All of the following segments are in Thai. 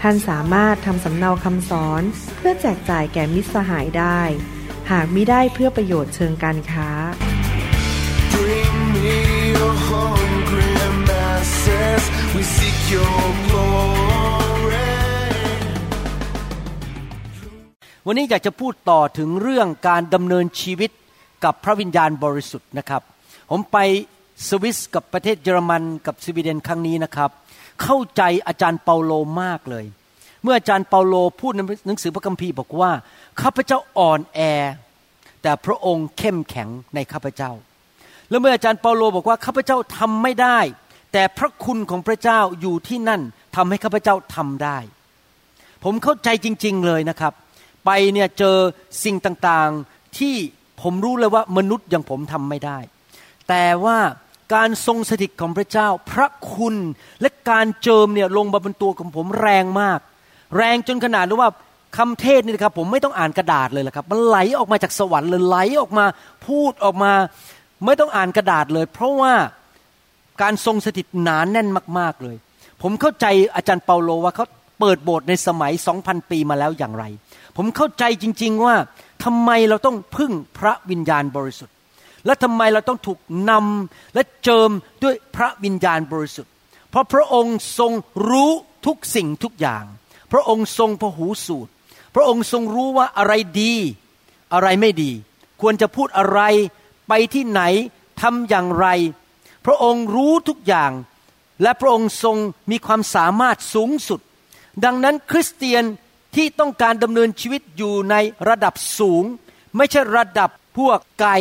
ท่านสามารถทำสำเนาคำสอนเพื่อแจกจ่ายแก่มิตรสหายได้ หากมิได้เพื่อประโยชน์เชิงการค้า your วันนี้อยากจะพูดต่อถึงเรื่องการดำเนินชีวิตกับพระวิญญาณบริสุทธิ์นะครับ ผมไปสวิสกับประเทศเยอรมันกับสวีเดนครั้งนี้นะครับ เข้าใจอาจารย์เปาโลมากเลย เมื่ออาจารย์เปาโลพูดในหนังสือพระคัมภีร์บอกว่าข้าพเจ้าอ่อนแอ แต่พระองค์เข้มแข็งในข้าพเจ้า แล้วเมื่ออาจารย์เปาโลบอกว่าข้าพเจ้าทำไม่ได้ แต่พระคุณของพระเจ้าอยู่ที่นั่นทำให้ข้าพเจ้าทำได้ ผมเข้าใจจริง ๆเลยนะครับ ไปเนี่ยเจอสิ่งต่างๆที่ผมรู้เลยว่ามนุษย์อย่างผมทำไม่ได้ แต่ว่า การทรงสถิตของพระเจ้า พระคุณและการเจิมเนี่ยลงมาบนตัวของผมแรงมาก แรงจนขนาดที่ว่าคำเทศนี่นะครับผมไม่ต้องอ่านกระดาษเลยละครับ มันไหลออกมาจากสวรรค์เลยไหลออกมาพูดออกมา ไม่ต้องอ่านกระดาษเลย เพราะว่าการทรงสถิตหนานแน่นมาก ๆเลย ผมเข้าใจอาจารย์เปาโลว่าเขาเปิดโบสถ์ในสมัย 2,000 ปีมาแล้วอย่างไร ผมเข้าใจจริง ๆว่าทำไมเราต้องพึ่งพระวิญญาณบริสุทธิ์ และทำไมเราต้องถูกนำและเจิมด้วยพระวิญญาณบริสุทธิ์ เพราะพระองค์ทรงรู้ทุกสิ่งทุกอย่าง พระองค์ทรงพหูสูตร พระองค์ทรงรู้ว่าอะไรดี อะไรไม่ดี ควรจะพูดอะไรไปที่ไหนทำอย่างไร พระองค์รู้ทุกอย่าง และพระองค์ทรงมีความสามารถสูงสุด ดังนั้นคริสเตียนที่ต้องการดำเนินชีวิตอยู่ในระดับสูง ไม่ใช่ระดับพวกไก่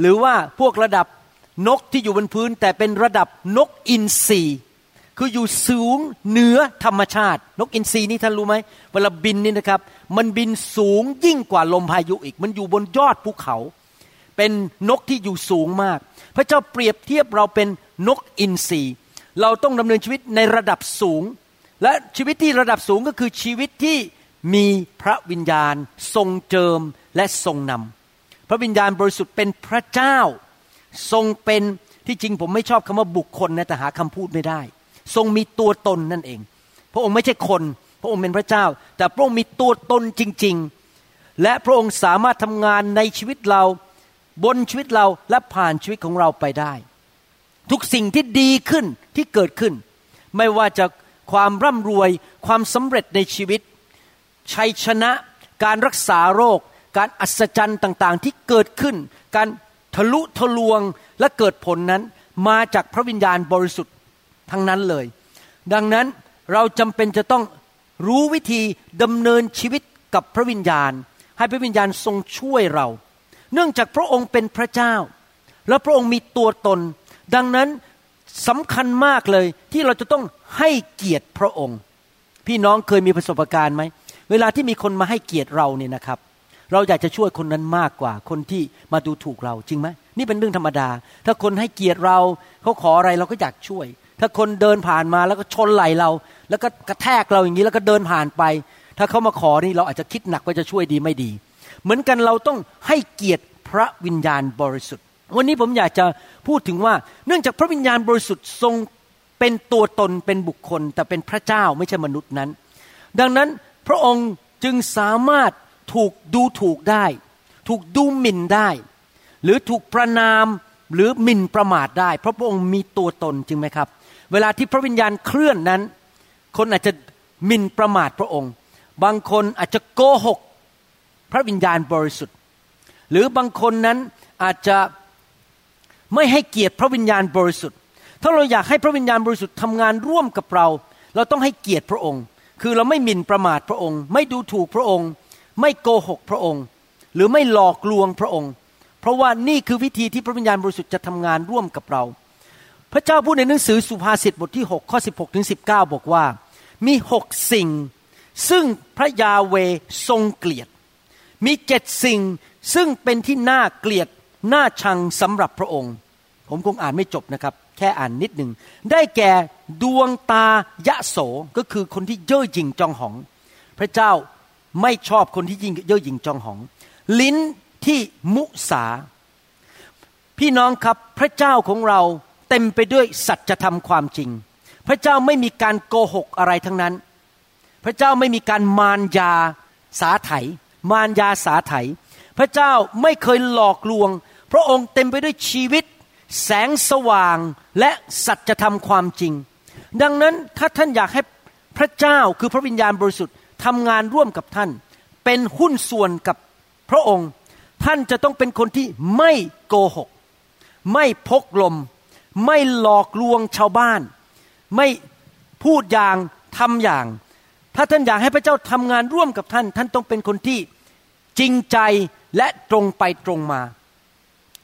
หรือว่าพวกระดับนกที่อยู่บนพื้น แต่เป็นระดับนกอินทรีคืออยู่สูงเหนือธรรมชาติ นกอินทรีนี่ท่านรู้ไหมเวลาบินนี่นะครับ มันบินสูงยิ่งกว่าลมพายุอีก มันอยู่บนยอดภูเขา เป็นนกที่อยู่สูงมาก พระเจ้าเปรียบเทียบเราเป็นนกอินทรีเราต้องดำเนินชีวิตในระดับสูง และชีวิตที่ระดับสูงก็คือชีวิตที่มีพระวิญญาณ ทรงเจิมและทรงนำ พระวิญญาณบริสุทธิ์เป็นพระเจ้า ทรงเป็นที่จริงผมไม่ชอบคำว่าบุคคลนะแต่หาคำพูดไม่ได้ ทรงมีตัวตนนั่นเอง พระองค์ไม่ใช่คน พระองค์เป็นพระเจ้า แต่พระองค์มีตัวตนจริง ๆ และพระองค์สามารถทำงานในชีวิตเราบนชีวิตเราและผ่านชีวิตของเราไปได้ ทุกสิ่งที่ดีขึ้นที่เกิดขึ้น ไม่ว่าจะความร่ำรวยความสำเร็จในชีวิต ชัยชนะการรักษาโรค การอัศจรรย์ต่างๆ ที่เกิดขึ้น การทะลุทะลวงและเกิดผลนั้น มาจากพระวิญญาณบริสุทธิ์ทั้งนั้นเลย ดังนั้นเราจำเป็นจะต้องรู้วิธีดำเนินชีวิตกับพระวิญญาณ ให้พระวิญญาณทรงช่วยเรา เนื่องจากพระองค์เป็นพระเจ้า และพระองค์มีตัวตน ดังนั้นสำคัญมากเลยที่เราจะต้องให้เกียรติพระองค์ พี่น้องเคยมีประสบการณ์ไหม เวลาที่มีคนมาให้เกียรติเราเนี่ยนะครับ เราอยากจะช่วยคนนั้นมากกว่า คนที่มาดูถูกเราจริงไหมนี่เป็นเรื่องธรรมดา ถ้าคนให้เกียรติเราเขาขออะไรเราก็อยากช่วย ถ้าคนเดินผ่านมาแล้วก็ชนไหลเรา แล้วก็กระแทกเราอย่างนี้แล้วก็เดินผ่านไป ถ้าเขามาขอนี่เราอาจจะคิดหนักว่าจะช่วยดีไม่ดี เหมือนกันเราต้องให้เกียรติพระวิญญาณบริสุทธิ์ วันนี้ผมอยากจะพูดถึงว่า เนื่องจากพระวิญญาณบริสุทธิ์ทรงเป็นตัวตนเป็นบุคคล แต่เป็นพระเจ้าไม่ใช่มนุษย์นั้น ดังนั้นพระองค์จึงสามารถ ถูกดูถูกได้ ถูกดูหมิ่นได้ หรือถูกประนามหรือหมิ่นประมาทได้ เพราะพระองค์มีตัวตนจริงไหมครับ เวลาที่พระวิญญาณเคลื่อนนั้น คนอาจจะหมิ่นประมาทพระองค์ บางคนอาจจะโกหก พระวิญญาณบริสุทธิ์ หรือบางคนนั้นอาจจะไม่ให้เกียรติพระวิญญาณบริสุทธิ์ ถ้าเราอยากให้พระวิญญาณบริสุทธิ์ทำงานร่วมกับเรา เราต้องให้เกียรติพระองค์ คือเราไม่หมิ่นประมาทพระองค์ ไม่ดูถูกพระองค์ ไม่โกหกพระองค์ หรือไม่หลอกลวงพระองค์ เพราะว่านี่คือวิธีที่พระวิญญาณบริสุทธิ์จะทำงานร่วมกับเรา พระเจ้าพูดในหนังสือสุภาษิตบทที่ 6 ข้อ 16ถึง19 บอกว่า มีหกสิ่ง ซึ่งพระยาเวทรงเกลียด มีเจ็ดสิ่งซึ่งเป็นที่น่าเกลียดน่าชังสำหรับพระองค์ ผมคงอ่านไม่จบนะครับ แค่อ่านนิดหนึ่ง ได้แก่ดวงตายะโสก็คือคนที่เย่อหยิ่งจองหอง พระเจ้า ไม่ชอบคนที่ยิงเย่อหยิ่งจองหอง ลิ้นที่มุสา พี่น้องครับพระเจ้าของเราเต็มไปด้วยสัจธรรมความจริง พระเจ้าไม่มีการโกหกอะไรทั้งนั้น พระเจ้าไม่มีการมารยาสาไถ มารยาสาไถ พระเจ้าไม่เคยหลอกลวง พระองค์เต็มไปด้วยชีวิต แสงสว่างและสัจธรรมความจริง ดังนั้นถ้าท่านอยากให้พระเจ้าคือพระวิญญาณบริสุทธิ์ ทำงานร่วมกับท่าน เป็นหุ้นส่วนกับพระองค์ ท่านจะต้องเป็นคนที่ไม่โกหก ไม่พกลม ไม่หลอกลวงชาวบ้าน ไม่พูดอย่างทำอย่าง ถ้าท่านอยากให้พระเจ้าทำงานร่วมกับท่าน ท่านต้องเป็นคนที่จริงใจและตรงไปตรงมา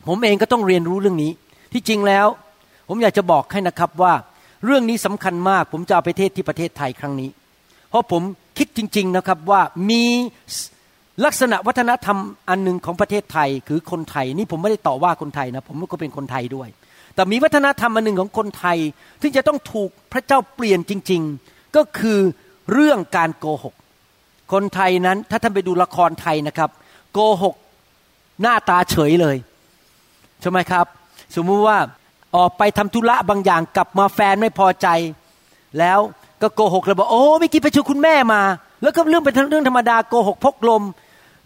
ผมเองก็ต้องเรียนรู้เรื่องนี้ ที่จริงแล้ว ผมอยากจะบอกให้นะครับว่า เรื่องนี้สำคัญมาก ผมจะเอาไปเทศที่ประเทศไทยครั้งนี้ เพราะผม คิดจริง ๆนะครับว่ามีลักษณะวัฒนธรรมอันหนึ่งของประเทศไทยคือคนไทยนี่ผมไม่ได้ต่อว่าคนไทยนะผมก็เป็นคนไทยด้วย แต่มีวัฒนธรรมอันหนึ่งของคนไทยที่จะต้องถูกพระเจ้าเปลี่ยนจริง ๆ ก็คือเรื่องการโกหก คนไทยนั้นถ้าท่านไปดูละครไทยนะครับ โกหกหน้าตาเฉยเลยใช่ไหมครับ สมมุติว่าออกไปทำธุระบางอย่างกลับมาแฟนไม่พอใจ แล้ว ก็โกหกเลยบอกโอ้ไม่อกี้ไปชวนคุณแม่มา แล้วก็เรื่องเป็นเรื่องธรรมดาโกหกพกลม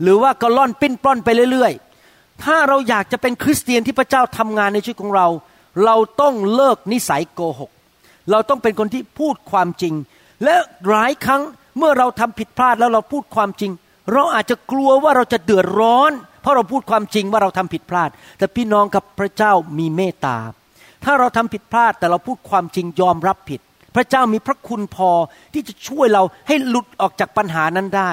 หรือว่าก็ล่อนปิ้นปล้อนไปเรื่อย ๆ ถ้าเราอยากจะเป็นคริสเตียนที่พระเจ้าทำงานในชีวิตของเรา เราต้องเลิกนิสัยโกหก เราต้องเป็นคนที่พูดความจริง และหลายครั้งเมื่อเราทำผิดพลาดแล้วเราพูดความจริง เราอาจจะกลัวว่าเราจะเดือดร้อน เพราะเราพูดความจริงว่าเราทำผิดพลาด แต่พี่น้องกับพระเจ้ามีเมตตาถ้าเราทำผิดพลาดแต่เราพูดความจริงยอมรับผิด พระเจ้ามีพระคุณพอที่จะช่วยเราให้หลุดออกจากปัญหานั้นได้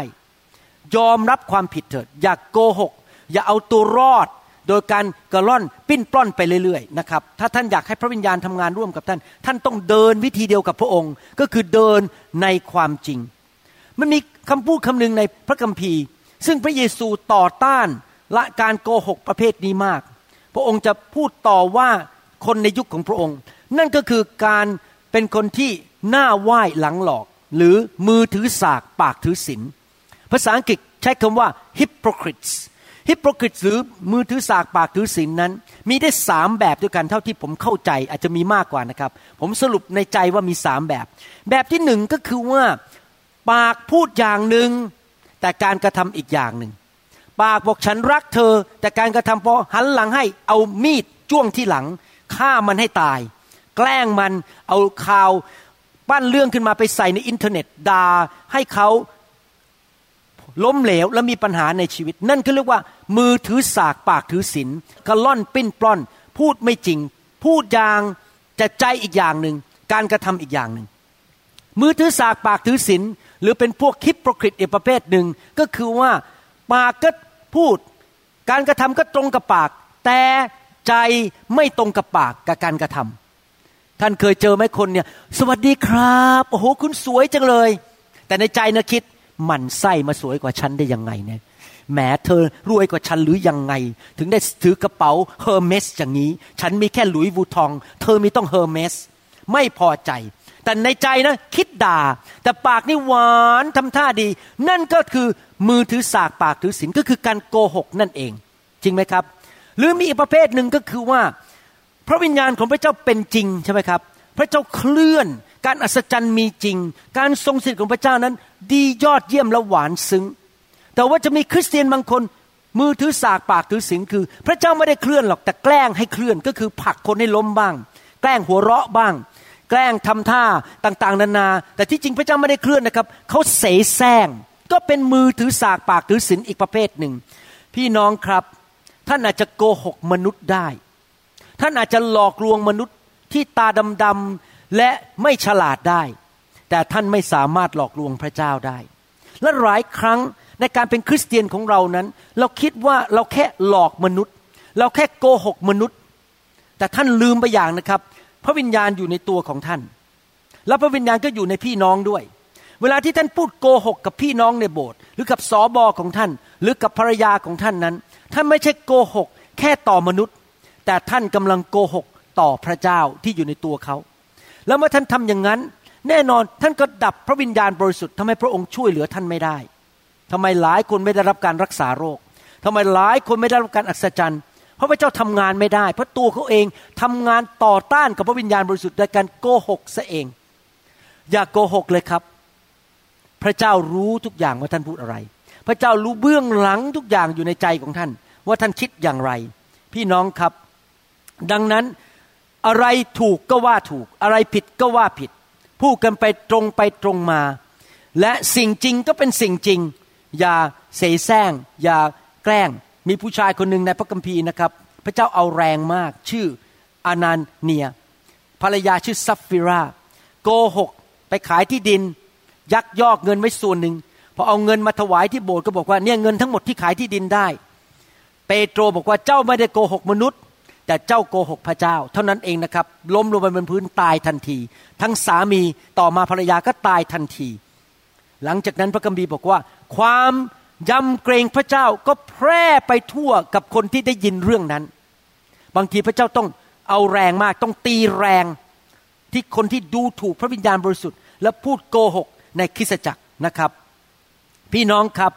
ยอมรับความผิดเถิด อย่ากโกหก อย่าเอาตัวรอด โดยการกระล่อนปิ้นปล้อนไปเรื่อยๆนะครับถ้าท่านอยากให้พระวิญญาณทำงานร่วมกับท่าน ท่านต้องเดินวิธีเดียวกับพระองค์ ก็คือเดินในความจริง มันมีคำพูดคำหนึ่งในพระคัมภีร์ ซึ่งพระเยซูต่อต้านละการโกหกประเภทนี้มาก พระองค์จะพูดต่อว่าคนในยุคของพระองค์ นั่นก็คือการ เป็นคนที่หน้าไหว้หลังหลอก หรือมือถือสากปากถือศีลภาษาอังกฤษใช้คำว่า hypocrites hypocrites หรือมือถือสากปากถือศีลนั้น มีได้สามแบบด้วยกันเท่าที่ผมเข้าใจอาจจะมีมากกว่านะครับ ผมสรุปในใจว่ามีสามแบบ แบบที่หนึ่งก็คือว่าปากพูดอย่างหนึ่ง แต่การกระทำอีกอย่างหนึ่ง ปากบอกฉันรักเธอ แต่การกระทำพอหันหลังให้เอามีดจ้วงที่หลังฆ่ามันให้ตาย แกล้งมัน เอาข่าวปั้นเรื่องขึ้นมาไปใส่ในอินเทอร์เน็ตด่าให้เขาล้มเหลวและมีปัญหาในชีวิต นั่นก็เรียกว่า มือถือสากปากถือศีลกระล่อนปิ้นปล้อน พูดไม่จริง พูดอย่างจะใจอีกอย่างหนึ่ง การกระทำอีกอย่างหนึ่ง มือถือสากปากถือศีลหรือเป็นพวกคิปโปรคริตอีกประเภทหนึ่งก็คือว่าปากก็พูด การกระทำก็ตรงกับปาก แต่ใจไม่ตรงกับปากกับการกระทำ ท่านเคยเจอไหมคนเนี่ย สวัสดีครับโอ้โหคุณสวยจังเลย แต่ในใจนะคิดหมันไส้มาสวยกว่าฉันได้ยังไงเนี่ยแหมเธอรวยกว่าฉันหรือยังไง ถึงได้ถือกระเป๋า Hermès อย่างนี้ ฉันมีแค่ Louis Vuitton เธอมีต้อง Hermès ไม่พอใจ แต่ในใจนะคิดด่า แต่ปากนี่หวานทำท่าดี นั่นก็คือมือถือสากปากถือศีลก็คือการโกหกนั่นเอง จริงไหมครับ หรือมีอีกประเภทหนึ่งก็คือว่า พระวิญญาณของพระเจ้าเป็นจริงใช่ไหมครับ พระเจ้าเคลื่อน การอัศจรรย์มีจริง การทรงสิทธิ์ของพระเจ้านั้น ดียอดเยี่ยมและหวานซึ้ง แต่ว่าจะมีคริสเตียนบางคนมือถือสากปากถือศีลคือ พระเจ้าไม่ได้เคลื่อนหรอกแต่แกล้งให้เคลื่อนก็คือผลักคนให้ล้มบ้าง แกล้งหัวเราะบ้าง แกล้งทำท่าต่างๆ นานา แต่ที่จริงพระเจ้าไม่ได้เคลื่อนนะครับเขาเสแสร้งก็เป็นมือถือสากปากถือศีลอีกประเภทหนึ่ง พี่น้องครับ ท่านอาจจะโกหกมนุษย์ได้ ท่านอาจจะหลอกลวงมนุษย์ที่ตาดำๆและไม่ฉลาดได้ แต่ท่านไม่สามารถหลอกลวงพระเจ้าได้ และหลายครั้งในการเป็นคริสเตียนของเรานั้น เราคิดว่าเราแค่หลอกมนุษย์ เราแค่โกหกมนุษย์ แต่ท่านลืมไปอย่างนะครับ พระวิญญาณอยู่ในตัวของท่าน และพระวิญญาณก็อยู่ในพี่น้องด้วย เวลาที่ท่านพูดโกหกกับพี่น้องในโบสถ์หรือกับสอบอของท่าน หรือกับภรรยาของท่านนั้น ท่านไม่ใช่โกหก แค่ต่อมนุษย์ แต่ท่านกำลังโกหกต่อพระเจ้าที่อยู่ในตัวเขา แล้วเมื่อท่านทำอย่างนั้น แน่นอนท่านก็ดับพระวิญญาณบริสุทธิ์ทำให้พระองค์ช่วยเหลือท่านไม่ได้ทำไมหลายคนไม่ได้รับการรักษาโรคทำไมหลายคนไม่ได้รับการอัศจรรย์เพราะพระเจ้าทำงานไม่ได้ เพราะตัวเขาเองทำงานต่อต้านกับพระวิญญาณบริสุทธิ์โดยการโกหกซะเอง อย่าโกหกเลยครับ พระเจ้ารู้ทุกอย่างว่าท่านพูดอะไร พระเจ้ารู้เบื้องหลังทุกอย่างอยู่ในใจของท่าน ว่าท่านคิดอย่างไร พี่น้องครับ ดังนั้นอะไรถูกก็ว่าถูก อะไรผิดก็ว่าผิด พูดกันไปตรงไปตรงมา และสิ่งจริงก็เป็นสิ่งจริง อย่าเสแสร้ง อย่าแกล้ง มีผู้ชายคนหนึ่งในพระคัมภีร์นะครับ พระเจ้าเอาแรงมาก ชื่ออานันเนีย ภรรยาชื่อซัฟฟิราโกหกไปขายที่ดิน ยักยอกเงินไว้ส่วนหนึ่งพอเอาเงินมาถวายที่โบสถ์ก็บอกว่าเนี่ยเงินทั้งหมดที่ขายที่ดินได้ เปโตรบอกว่าเจ้าไม่ได้โกหกมนุษย์ แต่เจ้าโกหกพระเจ้า เท่านั้นเองนะครับ ล้มลงไปบนพื้นตายทันที ทั้งสามีต่อมาภรรยาก็ตายทันที หลังจากนั้นพระคัมภีร์บอกว่า ความยำเกรงพระเจ้าก็แพร่ไปทั่วกับคนที่ได้ยินเรื่องนั้น บางทีพระเจ้าต้องเอาแรงมากต้องตีแรงที่คนที่ดูถูกพระวิญญาณบริสุทธิ์ และพูดโกหกในคริสตจักรนะครับ พี่น้องครับ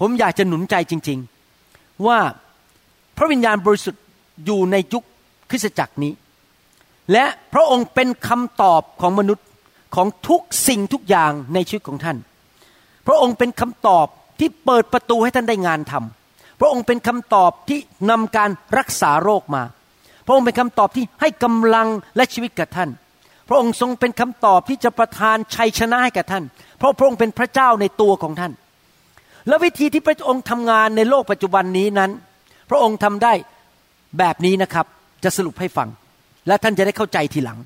ผมอยากจะหนุนใจจริง ๆ ว่าพระวิญญาณบริสุทธิ์ อยู่ในยุคคริสตจักรนี้ และพระองค์เป็นคำตอบของมนุษย์ของทุกสิ่งทุกอย่างในชีวิตของท่าน พระองค์เป็นคำตอบที่เปิดประตูให้ท่านได้งานทำพระองค์เป็นคำตอบที่นำการรักษาโรคมา พระองค์เป็นคำตอบที่ให้กำลังและชีวิตกับท่าน พระองค์ทรงเป็นคำตอบที่จะประทานชัยชนะให้กับท่าน เพราะพระองค์เป็นพระเจ้าในตัวของท่าน และวิธีที่พระองค์ทำงานในโลกปัจจุบันนี้นั้น พระองค์ทำได้ แบบนี้นะครับจะสรุปให้ฟัง และท่านจะได้เข้าใจทีหลัง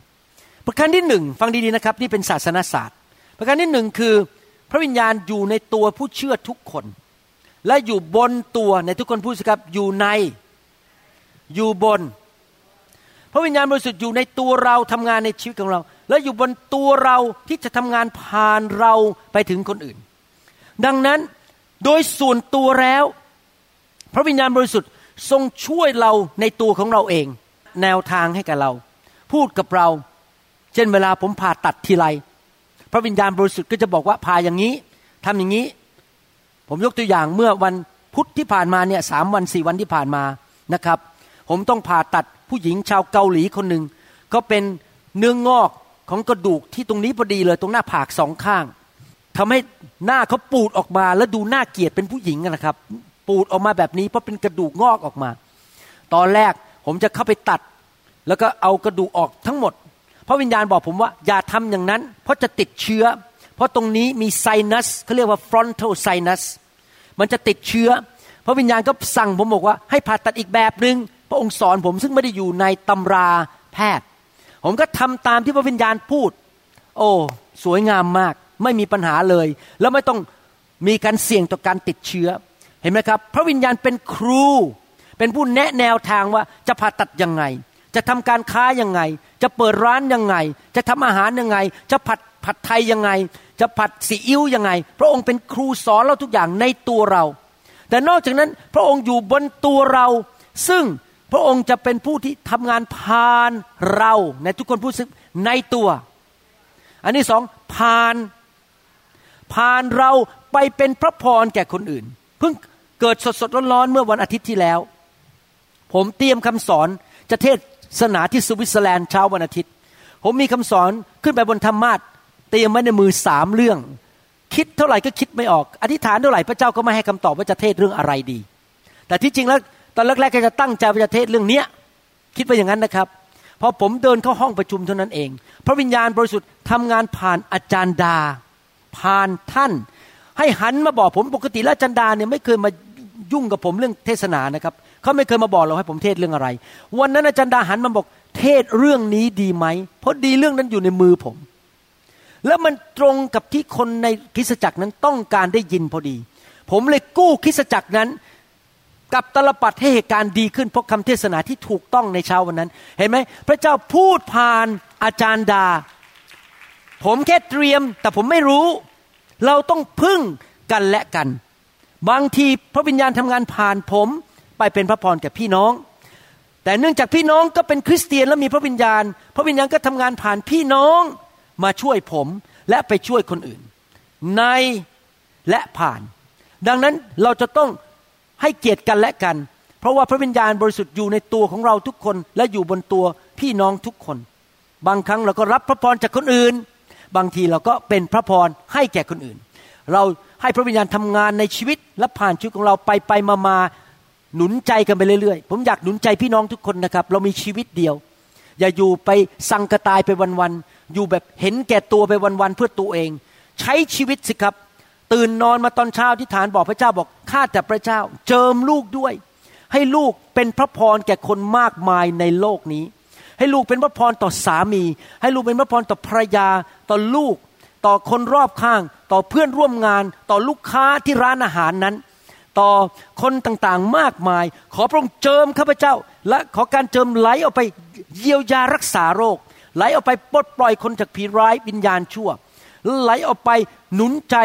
ประการที่หนึ่งฟังดีๆนะครับ นี่เป็นศาสนาศาสตร์ ประการที่หนึ่งคือ พระวิญญาณอยู่ในตัวผู้เชื่อทุกคน และอยู่บนตัวในทุกคนพูดสิครับอยู่ในอยู่บน พระวิญญาณบริสุทธิ์อยู่ในตัวเราทำงานในชีวิตของเรา และอยู่บนตัวเราที่จะทำงานผ่านเราไปถึงคนอื่น ดังนั้นโดยส่วนตัวแล้ว พระวิญญาณบริสุทธิ์ ทรงช่วยเราในตัวของเราเอง แนวทางให้กับเรา พูดกับเรา เช่นเวลาผมผ่าตัดทีไรพระวิญญาณบริสุทธิ์ก็จะบอกว่าผ่าอย่างนี้ทำอย่างนี้ ผมยกตัวอย่างเมื่อวันพุธที่ผ่านมาเนี่ยสามวันสี่วันที่ผ่านมานะครับ ผมต้องผ่าตัดผู้หญิงชาวเกาหลีคนหนึ่งก็เป็นเนื้องงอกของกระดูกที่ตรงนี้พอดีเลยตรงหน้าผากสองข้างทำให้หน้าเขาปูดออกมาแล้วดูหน่าเกลียดเป็นผู้หญิงนะครับ ปูดออกมาแบบนี้เพราะเป็นกระดูกงอกออกมา ตอนแรกผมจะเข้าไปตัด แล้วก็เอากระดูกออกทั้งหมด พระวิญญาณบอกผมว่าอย่าทำอย่างนั้น เพราะจะติดเชื้อ เพราะตรงนี้มีไซนัสเขาเรียกว่า frontal sinus มันจะติดเชื้อ พระวิญญาณก็สั่งผมบอกว่าให้ผ่าตัดอีกแบบหนึง่งพระองค์สอนผมซึ่งไม่ได้อยู่ในตำราแพทย์ ผมก็ทำตามที่พระวิญญาณพูด โอ้สวยงามมาก ไม่มีปัญหาเลย แล้วไม่ต้องมีการเสี่ยงต่อการติดเชื้อ ห็นไหมครับ พระวิญญาณเป็นครู เป็นผู้แนะแนวทางว่าจะผ่าตัดยังไง จะทำการค้ายังไง จะเปิดร้านยังไง จะทำอาหารยังไง จะผัดผัดไทยยังไง จะผัดซีอิ๊วยังไง พระองค์เป็นครูสอนเราทุกอย่างในตัวเรา แต่นอกจากนั้นพระองค์อยู่บนตัวเรา ซึ่งพระองค์จะเป็นผู้ที่ทำงานผ่านเราในทุกคนพูดซึ่งในตัว อันที่สองผ่านผ่านเราไปเป็นพระพรแก่คนอื่น เพิ่ง เกิดสดสดร้อนๆเมื่อวันอาทิตย์ที่แล้ว ผมเตรียมคำสอนจะเทศนาที่สวิตเซอร์แลนด์เช้าวันอาทิตย์ ผมมีคำสอนขึ้นไปบนธรรมาทเตรียมไว้ในมือสามเรื่อง คิดเท่าไหร่ก็คิดไม่ออก อธิษฐานเท่าไหร่พระเจ้าก็ไม่ให้คำตอบว่าจะเทศเรื่องอะไรดี แต่ที่จริงแล้วตอนแรกๆก็จะตั้งใจว่าจะเทศเรื่องเนี้ยคิดไปอย่างนั้นนะครับพอผมเดินเข้าห้องประชุมเท่านั้นเอง พระวิญญาณบริสุทธิ์ทำงานผ่านอาจารย์ดา ผ่านท่าน ให้หันมาบอกผมปกติแล้วอาจารย์ดาเนี่ยไม่เคยมา ยุ่งกับผมเรื่องเทศนานะครับเขาไม่เคยมาบอกเราให้ผมเทศเรื่องอะไร วันนั้นอาจารย์ดาหันมาบอก เทศเรื่องนี้ดีไหมเพราะดีเรื่องนั้นอยู่ในมือผม แล้วมันตรงกับที่คนในคริสตจักรนั้นต้องการได้ยินพอดี ผมเลยกู้คริสตจักรนั้นกับตลปัดให้เหตุการณ์ดีขึ้นเพราะคำเทศนาที่ถูกต้องในเช้าวันนั้น เห็นไหมพระเจ้าพูดผ่านอาจารย์ดา ผมแค่เตรียมแต่ผมไม่รู้ เราต้องพึ่งกันและกัน บางทีพระวิญญาณทำงานผ่านผม ไปเป็นพระพรแก่พี่น้อง แต่เนื่องจากพี่น้องก็เป็นคริสเตียนและมีพระวิญญาณ พระวิญญาณก็ทำงานผ่านพี่น้องมาช่วยผมและไปช่วยคนอื่น ในและผ่าน ดังนั้นเราจะต้องให้เกียรติกันและกัน เพราะว่าพระวิญญาณบริสุทธิ์อยู่ในตัวของเราทุกคนและอยู่บนตัวพี่น้องทุกคน บางครั้งเราก็รับพระพรจากคนอื่น บางทีเราก็เป็นพระพรให้แก่คนอื่น เรา ให้พระวิญญาณทำงานในชีวิต และผ่านชีวิตของเราไปไปมามาหนุนใจกันไปเรื่อยๆ ผมอยากหนุนใจพี่น้องทุกคนนะครับ เรามีชีวิตเดียว อย่าอยู่ไปสังกตายไปวันๆ อยู่แบบเห็นแก่ตัวไปวันๆ เพื่อตัวเอง ใช้ชีวิตสิครับ ตื่นนอนมาตอนเช้าที่ฐานบอกพระเจ้าบอกข้าแต่พระเจ้า เจิมลูกด้วย ให้ลูกเป็นพระพรแก่คนมากมายในโลกนี้ ให้ลูกเป็นพระพรต่อสามี ให้ลูกเป็นพระพรต่อภรรยา ต่อลูก ต่อคนรอบข้าง ต่อเพื่อนร่วมงาน ต่อลูกค้าที่ร้านอาหารนั้น ต่อคนต่างๆมากมาย ขอพระองค์เจิมข้าพเจ้า และขอการเจิมไหลออกไปเยียวยารักษาโรค ไหลออกไปปลดปล่อยคนจากผีร้ายวิญญาณชั่ว ไหลออกไปหนุนใจ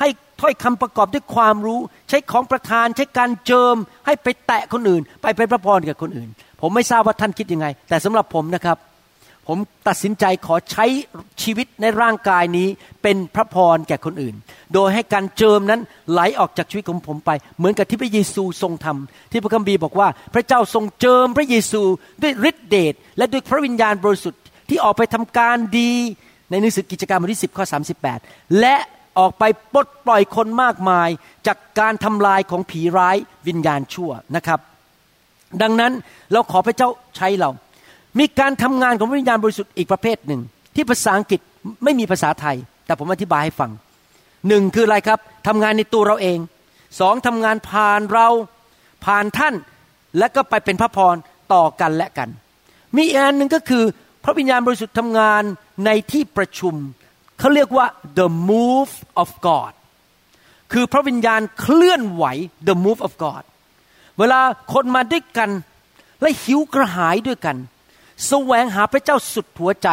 ให้ถ้อยคำประกอบด้วยความรู้ ใช้ของประทานใช้การเจิมให้ไปแตะคนอื่น ไปเป็นพระพรกับคนอื่น ผมไม่ทราบว่าท่านคิดยังไง แต่สำหรับผมนะครับ ผมตัดสินใจขอใช้ชีวิตในร่างกายนี้เป็นพระพรแก่คนอื่น โดยให้การเจิมนั้นไหลออกจากชีวิตของผมไป เหมือนกับที่พระเยซูทรงทำที่พระคัมภีร์บอกว่า พระเจ้าทรงเจิมพระเยซูด้วยฤทธิเดชและด้วยพระวิญญาณบริสุทธิ์ที่ออกไปทำการดีในหนังสือกิจการบทที่10ข้อ38 และออกไปปลดปล่อยคนมากมายจากการทำลายของผีร้ายวิญญาณชั่วนะครับ ดังนั้นเราขอพระเจ้าใช้เรา มีการทำงานของพระวิญญาณบริสุทธิ์อีกประเภทหนึ่ง ที่ภาษาอังกฤษไม่มีภาษาไทย แต่ผมอธิบายให้ฟังหนึ่งคืออะไรครับทำงานในตัวเราเองสองทำงานผ่านเราผ่านท่าน และก็ไปเป็นพระพรต่อกันและกัน มีอีกอันหนึ่งก็คือ พระวิญญาณบริสุทธิ์ทำงานในที่ประชุมเขาเรียกว่า the move of God คือพระวิญญาณเคลื่อนไหว the move of God เวลาคนมาด้วยกัน และหิวกระหายด้วยกัน แสวงหาพระเจ้าสุดหัวใจ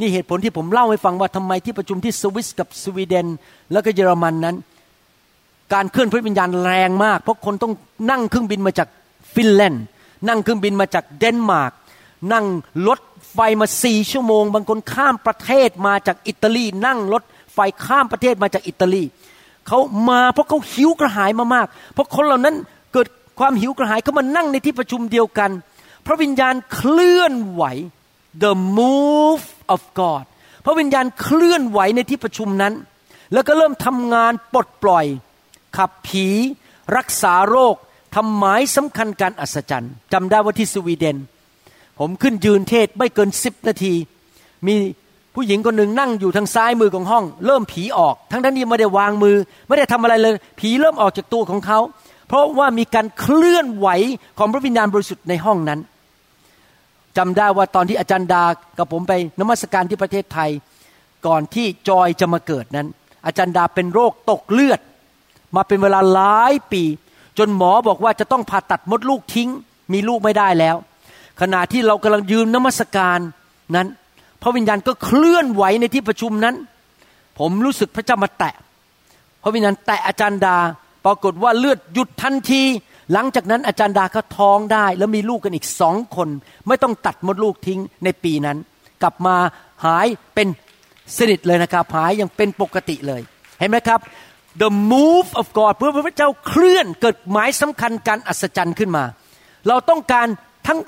นี่เหตุผลที่ผมเล่าให้ฟังว่าทำไมที่ประชุมที่สวิสกับสวีเดน แล้วก็เยอรมันนั้น การเคลื่อนพระวิญญาณแรงมาก เพราะคนต้องนั่งเครื่องบินมาจากฟินแลนด์ นั่งเครื่องบินมาจากเดนมาร์กนั่งรถไฟมาสี่ชั่วโมง บางคนข้ามประเทศมาจากอิตาลี นั่งรถไฟข้ามประเทศมาจากอิตาลีเขามาเพราะเขาหิวกระหายมามาก เพราะคนเหล่านั้นเกิดความหิวกระหายเขามานั่งในที่ประชุมเดียวกัน พระวิญญาณเคลื่อนไหว the move of God พระวิญญาณเคลื่อนไหวในที่ประชุมนั้น แล้วก็เริ่มทำงานปลดปล่อย ขับผี รักษาโรคทำหมายสำคัญการอัศจรรย์จำได้ว่าที่สวีเดน ผมขึ้นยืนเทศไม่เกินสิบนาที มีผู้หญิงคนหนึ่งนั่งอยู่ทางซ้ายมือของห้อง เริ่มผีออก ทั้งนั้นที่ไม่ได้วางมือ ไม่ได้ทำอะไรเลย ผีเริ่มออกจากตัวของเขา เพราะว่ามีการเคลื่อนไหวของพระวิญญาณบริสุทธิ์ในห้องนั้น จำได้ว่าตอนที่อาจารย์ดากับผมไปนมัสการที่ประเทศไทย ก่อนที่จอยจะมาเกิดนั้น อาจารย์ดาเป็นโรคตกเลือด มาเป็นเวลาหลายปี จนหมอบอกว่าจะต้องผ่าตัดมดลูกทิ้ง มีลูกไม่ได้แล้ว ขณะที่เรากำลังยืนนมัสการนั้น พระวิญญาณก็เคลื่อนไหวในที่ประชุมนั้น ผมรู้สึกพระเจ้ามาแตะ พระวิญญาณแตะอาจารย์ดา ปรากฏว่าเลือดหยุดทันที หลังจากนั้นอาจารย์ดาก็ท้องได้ แล้วมีลูกกันอีกสองคน ไม่ต้องตัดมดลูกทิ้งในปีนั้น กลับมาหายเป็นสนิทเลยนะครับ หายยังเป็นปกติเลย เห็นไหมครับ the move of God เพื่อพระเจ้าเคลื่อนเกิดหมายสำคัญการอัศจรรย์ขึ้นมา เราต้องการทั้ง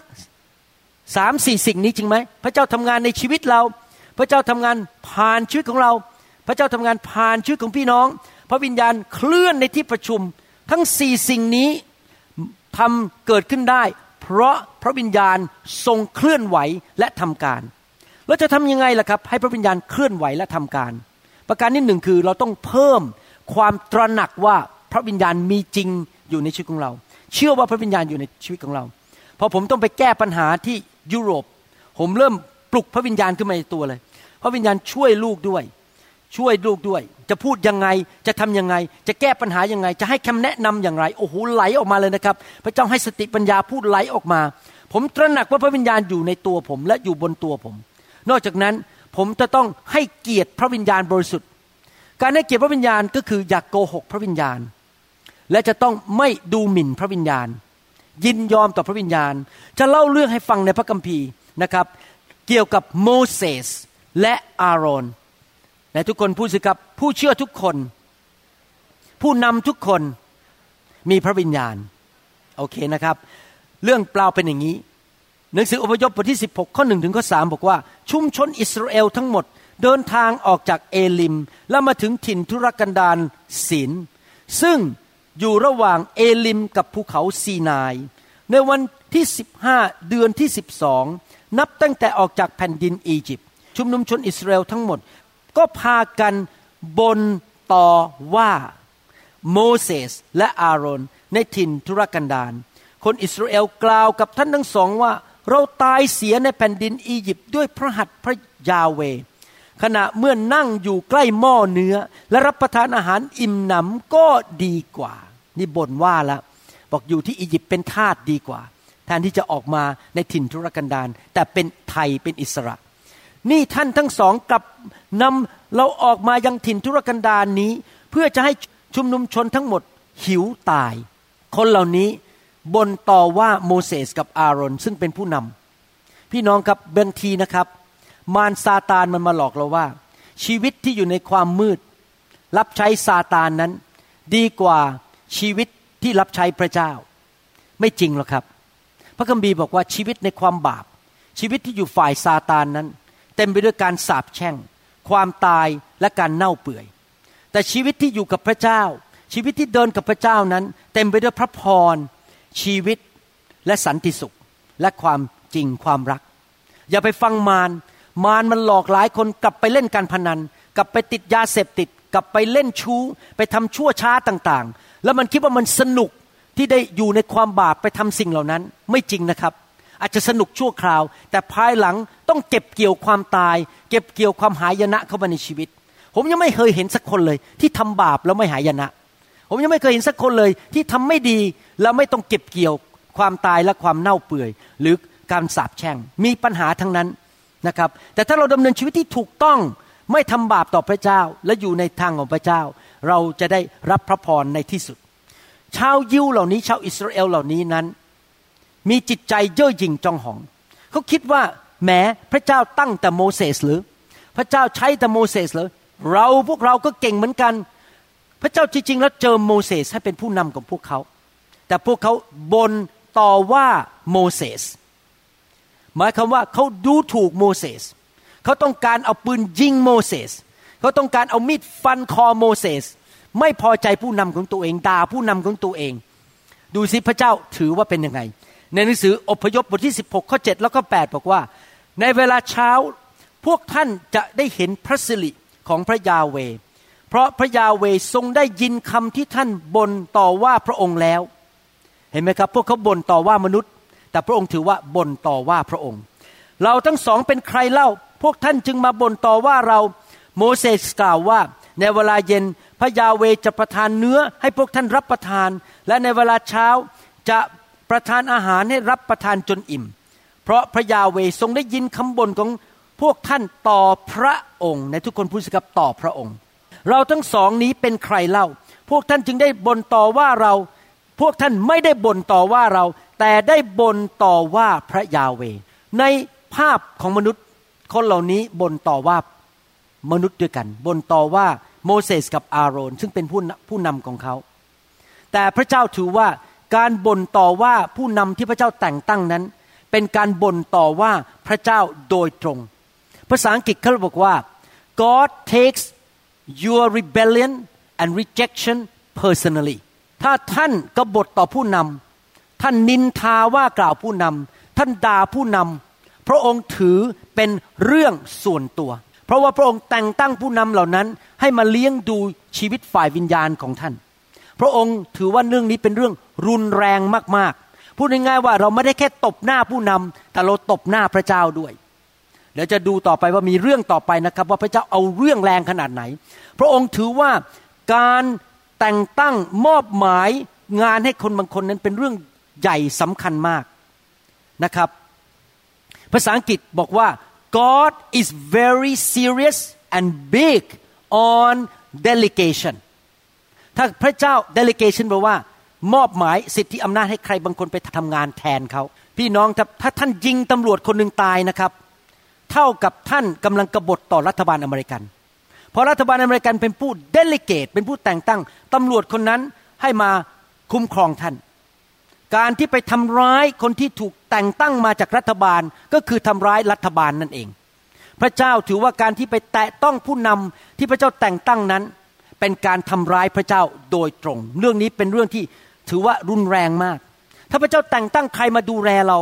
สามสี่สิ่งนี้จริงไหม พระเจ้าทำงานในชีวิตเรา พระเจ้าทำงานผ่านชีวิตของเรา พระเจ้าทำงานผ่านชีวิตของพี่น้อง พระวิญญาณเคลื่อนในที่ประชุม ทั้งสี่สิ่งนี้ ทำเกิดขึ้นได้ เพราะพระวิญญาณทรงเคลื่อนไหวและทำการเราจะทำยังไงล่ะครับ ให้พระวิญญาณเคลื่อนไหวและทำการ ประการที่หนึ่งคือเราต้องเพิ่มความตระหนักว่าพระวิญญาณมีจริงอยู่ในชีวิตของเรา เชื่อว่าพระวิญญาณอยู่ในชีวิตของเรา พอผมต้องไปแก้ปัญหาที่ยุโรป ผมเริ่มปลุกพระวิญญาณขึ้นมาในตัวเลย พระวิญญาณช่วยลูกด้วย ช่วยลูกด้วย จะพูดยังไง จะทำยังไง จะแก้ปัญหายังไง จะให้คำแนะนำอย่างไร โอ้โหไหลออกมาเลยนะครับ พระเจ้าให้สติปัญญาพูดไหลออกมา ผมตระหนักว่าพระวิญญาณอยู่ในตัวผม และอยู่บนตัวผม นอกจากนั้นผมจะต้องให้เกียรติพระวิญญาณบริสุทธิ์ การให้เกียรติพระวิญญาณก็คืออย่ากโกหกพระวิญญาณ และจะต้องไม่ดูหมิ่นพระวิญญาณ ยินยอมต่อพระวิญญาณ จะเล่าเรื่องให้ฟังในพระคัมภีร์นะครับ เกี่ยวกับโมเสสและอาโรน และทุกคนพูดสิครับผู้เชื่อทุกคน ผู้นำทุกคนมีพระวิญญาณ โอเคนะครับ เรื่องเปล่าเป็นอย่างนี้หนังสืออพยพบทที่ 16 ข้อ1ถึงข้อ3บอกว่า ชุมชนอิสราเอลทั้งหมดเดินทางออกจากเอลิม แล้วมาถึงถิ่นทุรกันดารศินซึ่งอยู่ระหว่างเอลิมกับภูเขาซีนาย ในวันที่ 15 เดือนที่ 12 นับตั้งแต่ออกจากแผ่นดินอียิปต์ชุมนุมชนอิสราเอลทั้งหมด ก็พากันบนต่อว่าโมเสสและอาโรนในถิ่นทุรกันดารคนอิสราเอลกล่าวกับท่านทั้งสองว่า เราตายเสียในแผ่นดินอียิปต์ด้วยพระหัตถ์พระยาเว ขณะเมื่อนั่งอยู่ใกล้หม้อเนื้อ และรับประทานอาหารอิ่มหนำก็ดีกว่า นี่บ่นว่าแล้วบอกอยู่ที่อียิปต์เป็นทาสดีกว่า แทนที่จะออกมาในถิ่นทุรกันดารแต่เป็นไทยเป็นอิสระ นี่ท่านทั้งสองกลับนำเราออกมายังถิ่นทุรกันดารนี้ เพื่อจะให้ชุมนุมชนทั้งหมดหิวตาย คนเหล่านี้บนต่อว่าโมเสสกับอาโรนซึ่งเป็นผู้นำพี่น้องครับบางทีนะครับ มารซาตานมันมาหลอกเราว่า ชีวิตที่อยู่ในความมืด รับใช้ซาตานนั้น ดีกว่าชีวิตที่รับใช้พระเจ้า ไม่จริงหรอกครับ พระคัมภีร์บอกว่าชีวิตในความบาป ชีวิตที่อยู่ฝ่ายซาตานนั้น เต็มไปด้วยการสาปแช่ง ความตายและการเน่าเปื่อย แต่ชีวิตที่อยู่กับพระเจ้า ชีวิตที่เดินกับพระเจ้านั้น เต็มไปด้วยพระพร ชีวิตและสันติสุขและความจริงความรัก อย่าไปฟังมารมารมันหลอกหลายคนกลับไปเล่นการพนัน กลับไปติดยาเสพติด กลับไปเล่นชู้ ไปทำชั่วช้าต่างๆ แล้วมันคิดว่ามันสนุกที่ได้อยู่ในความบาปไปทำสิ่งเหล่านั้นไม่จริงนะครับ อาจจะสนุกชั่วคราว แต่ภายหลังต้องเก็บเกี่ยวความตาย เก็บเกี่ยวความหายนะเข้ามาในชีวิต ผมยังไม่เคยเห็นสักคนเลย ที่ทำบาปแล้วไม่หายนะ ผมยังไม่เคยเห็นสักคนเลย ที่ทำไม่ดีแล้วไม่ต้องเก็บเกี่ยวความตายและความเน่าเปื่อย หรือการสาปแช่งมีปัญหาทั้งนั้นนะครับ แต่ถ้าเราดำเนินชีวิตที่ถูกต้องไม่ทำบาปต่อพระเจ้าและอยู่ในทางของพระเจ้า เราจะได้รับพระพรในที่สุด ชาวยิวเหล่านี้ชาวอิสราเอลเหล่านี้นั้น มีจิตใจเย่อหยิ่งจองหอง เขาคิดว่าแหมพระเจ้าตั้งแต่โมเสสหรือ พระเจ้าใช้แต่โมเสสหรือ เราพวกเราก็เก่งเหมือนกัน พระเจ้าจริงๆ แล้วเจิมโมเสสให้เป็นผู้นำของพวกเขา แต่พวกเขาบนต่อว่าโมเสสหมายความว่าเขาดูถูกโมเสสเขาต้องการเอาปืนยิงโมเสสเขาต้องการเอามีดฟันคอโมเสสไม่พอใจผู้นำของตัวเองด่าผู้นำของตัวเอง ดูสิพระเจ้าถือว่าเป็นยังไง ในหนังสืออพยพบทที่ 16 ข้อ 7 แล้วก็ 8 บอกว่า ในเวลาเช้าพวกท่านจะได้เห็นพระสิริของพระยาเว เพราะพระยาเวทรงได้ยินคำที่ท่านบ่นต่อว่าพระองค์แล้ว เห็นไหมครับ พวกเขาบ่นต่อว่ามนุษย์ แต่พระองค์ถือว่าบ่นต่อว่าพระองค์ เราทั้งสองเป็นใครเล่า พวกท่านจึงมาบ่นต่อว่าเรา โมเสสกล่าวว่า ในเวลาเย็นพระยาเวจะประทานเนื้อให้พวกท่านรับประทาน และในเวลาเช้าจะ ประทานอาหารให้รับประทานจนอิ่ม เพราะพระยาเวทรงได้ยินคำบ่นของพวกท่านต่อพระองค์ในทุกคนพูดสิครับต่อพระองค์ เราทั้งสองนี้เป็นใครเล่า พวกท่านจึงได้บ่นต่อว่าเรา พวกท่านไม่ได้บ่นต่อว่าเรา แต่ได้บ่นต่อว่าพระยาเว ในภาพของมนุษย์คนเหล่านี้บ่นต่อว่ามนุษย์ด้วยกันบ่นต่อว่าโมเสสกับอาโรนซึ่งเป็นผู้ผู้นำของเขา แต่พระเจ้าถือว่า การบ่นต่อว่าผู้นำที่พระเจ้าแต่งตั้งนั้น เป็นการบ่นต่อว่าพระเจ้าโดยตรง ภาษาอังกฤษเขาบอกว่า God takes your rebellion and rejection personally ถ้าท่านกบฏต่อผู้นำท่านนินทาว่ากล่าวผู้นำท่านด่าผู้นำพระองค์ถือเป็นเรื่องส่วนตัว เพราะว่าพระองค์แต่งตั้งผู้นำเหล่านั้น ให้มาเลี้ยงดูชีวิตฝ่ายวิญญาณของท่าน พระองค์ถือว่าเรื่องนี้เป็นเรื่องรุนแรงมากๆ พูดง่ายๆว่าเราไม่ได้แค่ตบหน้าผู้นำแต่เราตบหน้าพระเจ้าด้วยเดี๋ยวจะดูต่อไปว่ามีเรื่องต่อไปนะครับ ว่าพระเจ้าเอาเรื่องแรงขนาดไหน พระองค์ถือว่าการแต่งตั้งมอบหมายงานให้คนบางคนนั้นเป็นเรื่องใหญ่สำคัญมากนะครับ ภาษาอังกฤษบอกว่า God is very serious and big on delegation ถ้าพระเจ้า delegation แปลว่ามอบหมายสิทธิอำนาจให้ใครบางคนไปทำงานแทนเขา พี่น้องถ้าถ้าท่านยิงตำรวจคนหนึ่งตายนะครับ เท่ากับท่านกำลังกบฏต่อรัฐบาลอเมริกัน เพราะรัฐบาลอเมริกันเป็นผู้เดลิเกตเป็นผู้แต่งตั้งตำรวจคนนั้นให้มาคุ้มครองท่าน การที่ไปทำร้ายคนที่ถูกแต่งตั้งมาจากรัฐบาลก็คือทำร้ายรัฐบาลนั่นเอง พระเจ้าถือว่าการที่ไปแตะต้องผู้นำที่พระเจ้าแต่งตั้งนั้น เป็นการทำร้ายพระเจ้าโดยตรง เรื่องนี้เป็นเรื่องที่ถือว่ารุนแรงมาก ถ้าพระเจ้าแต่งตั้งใครมาดูแลเรา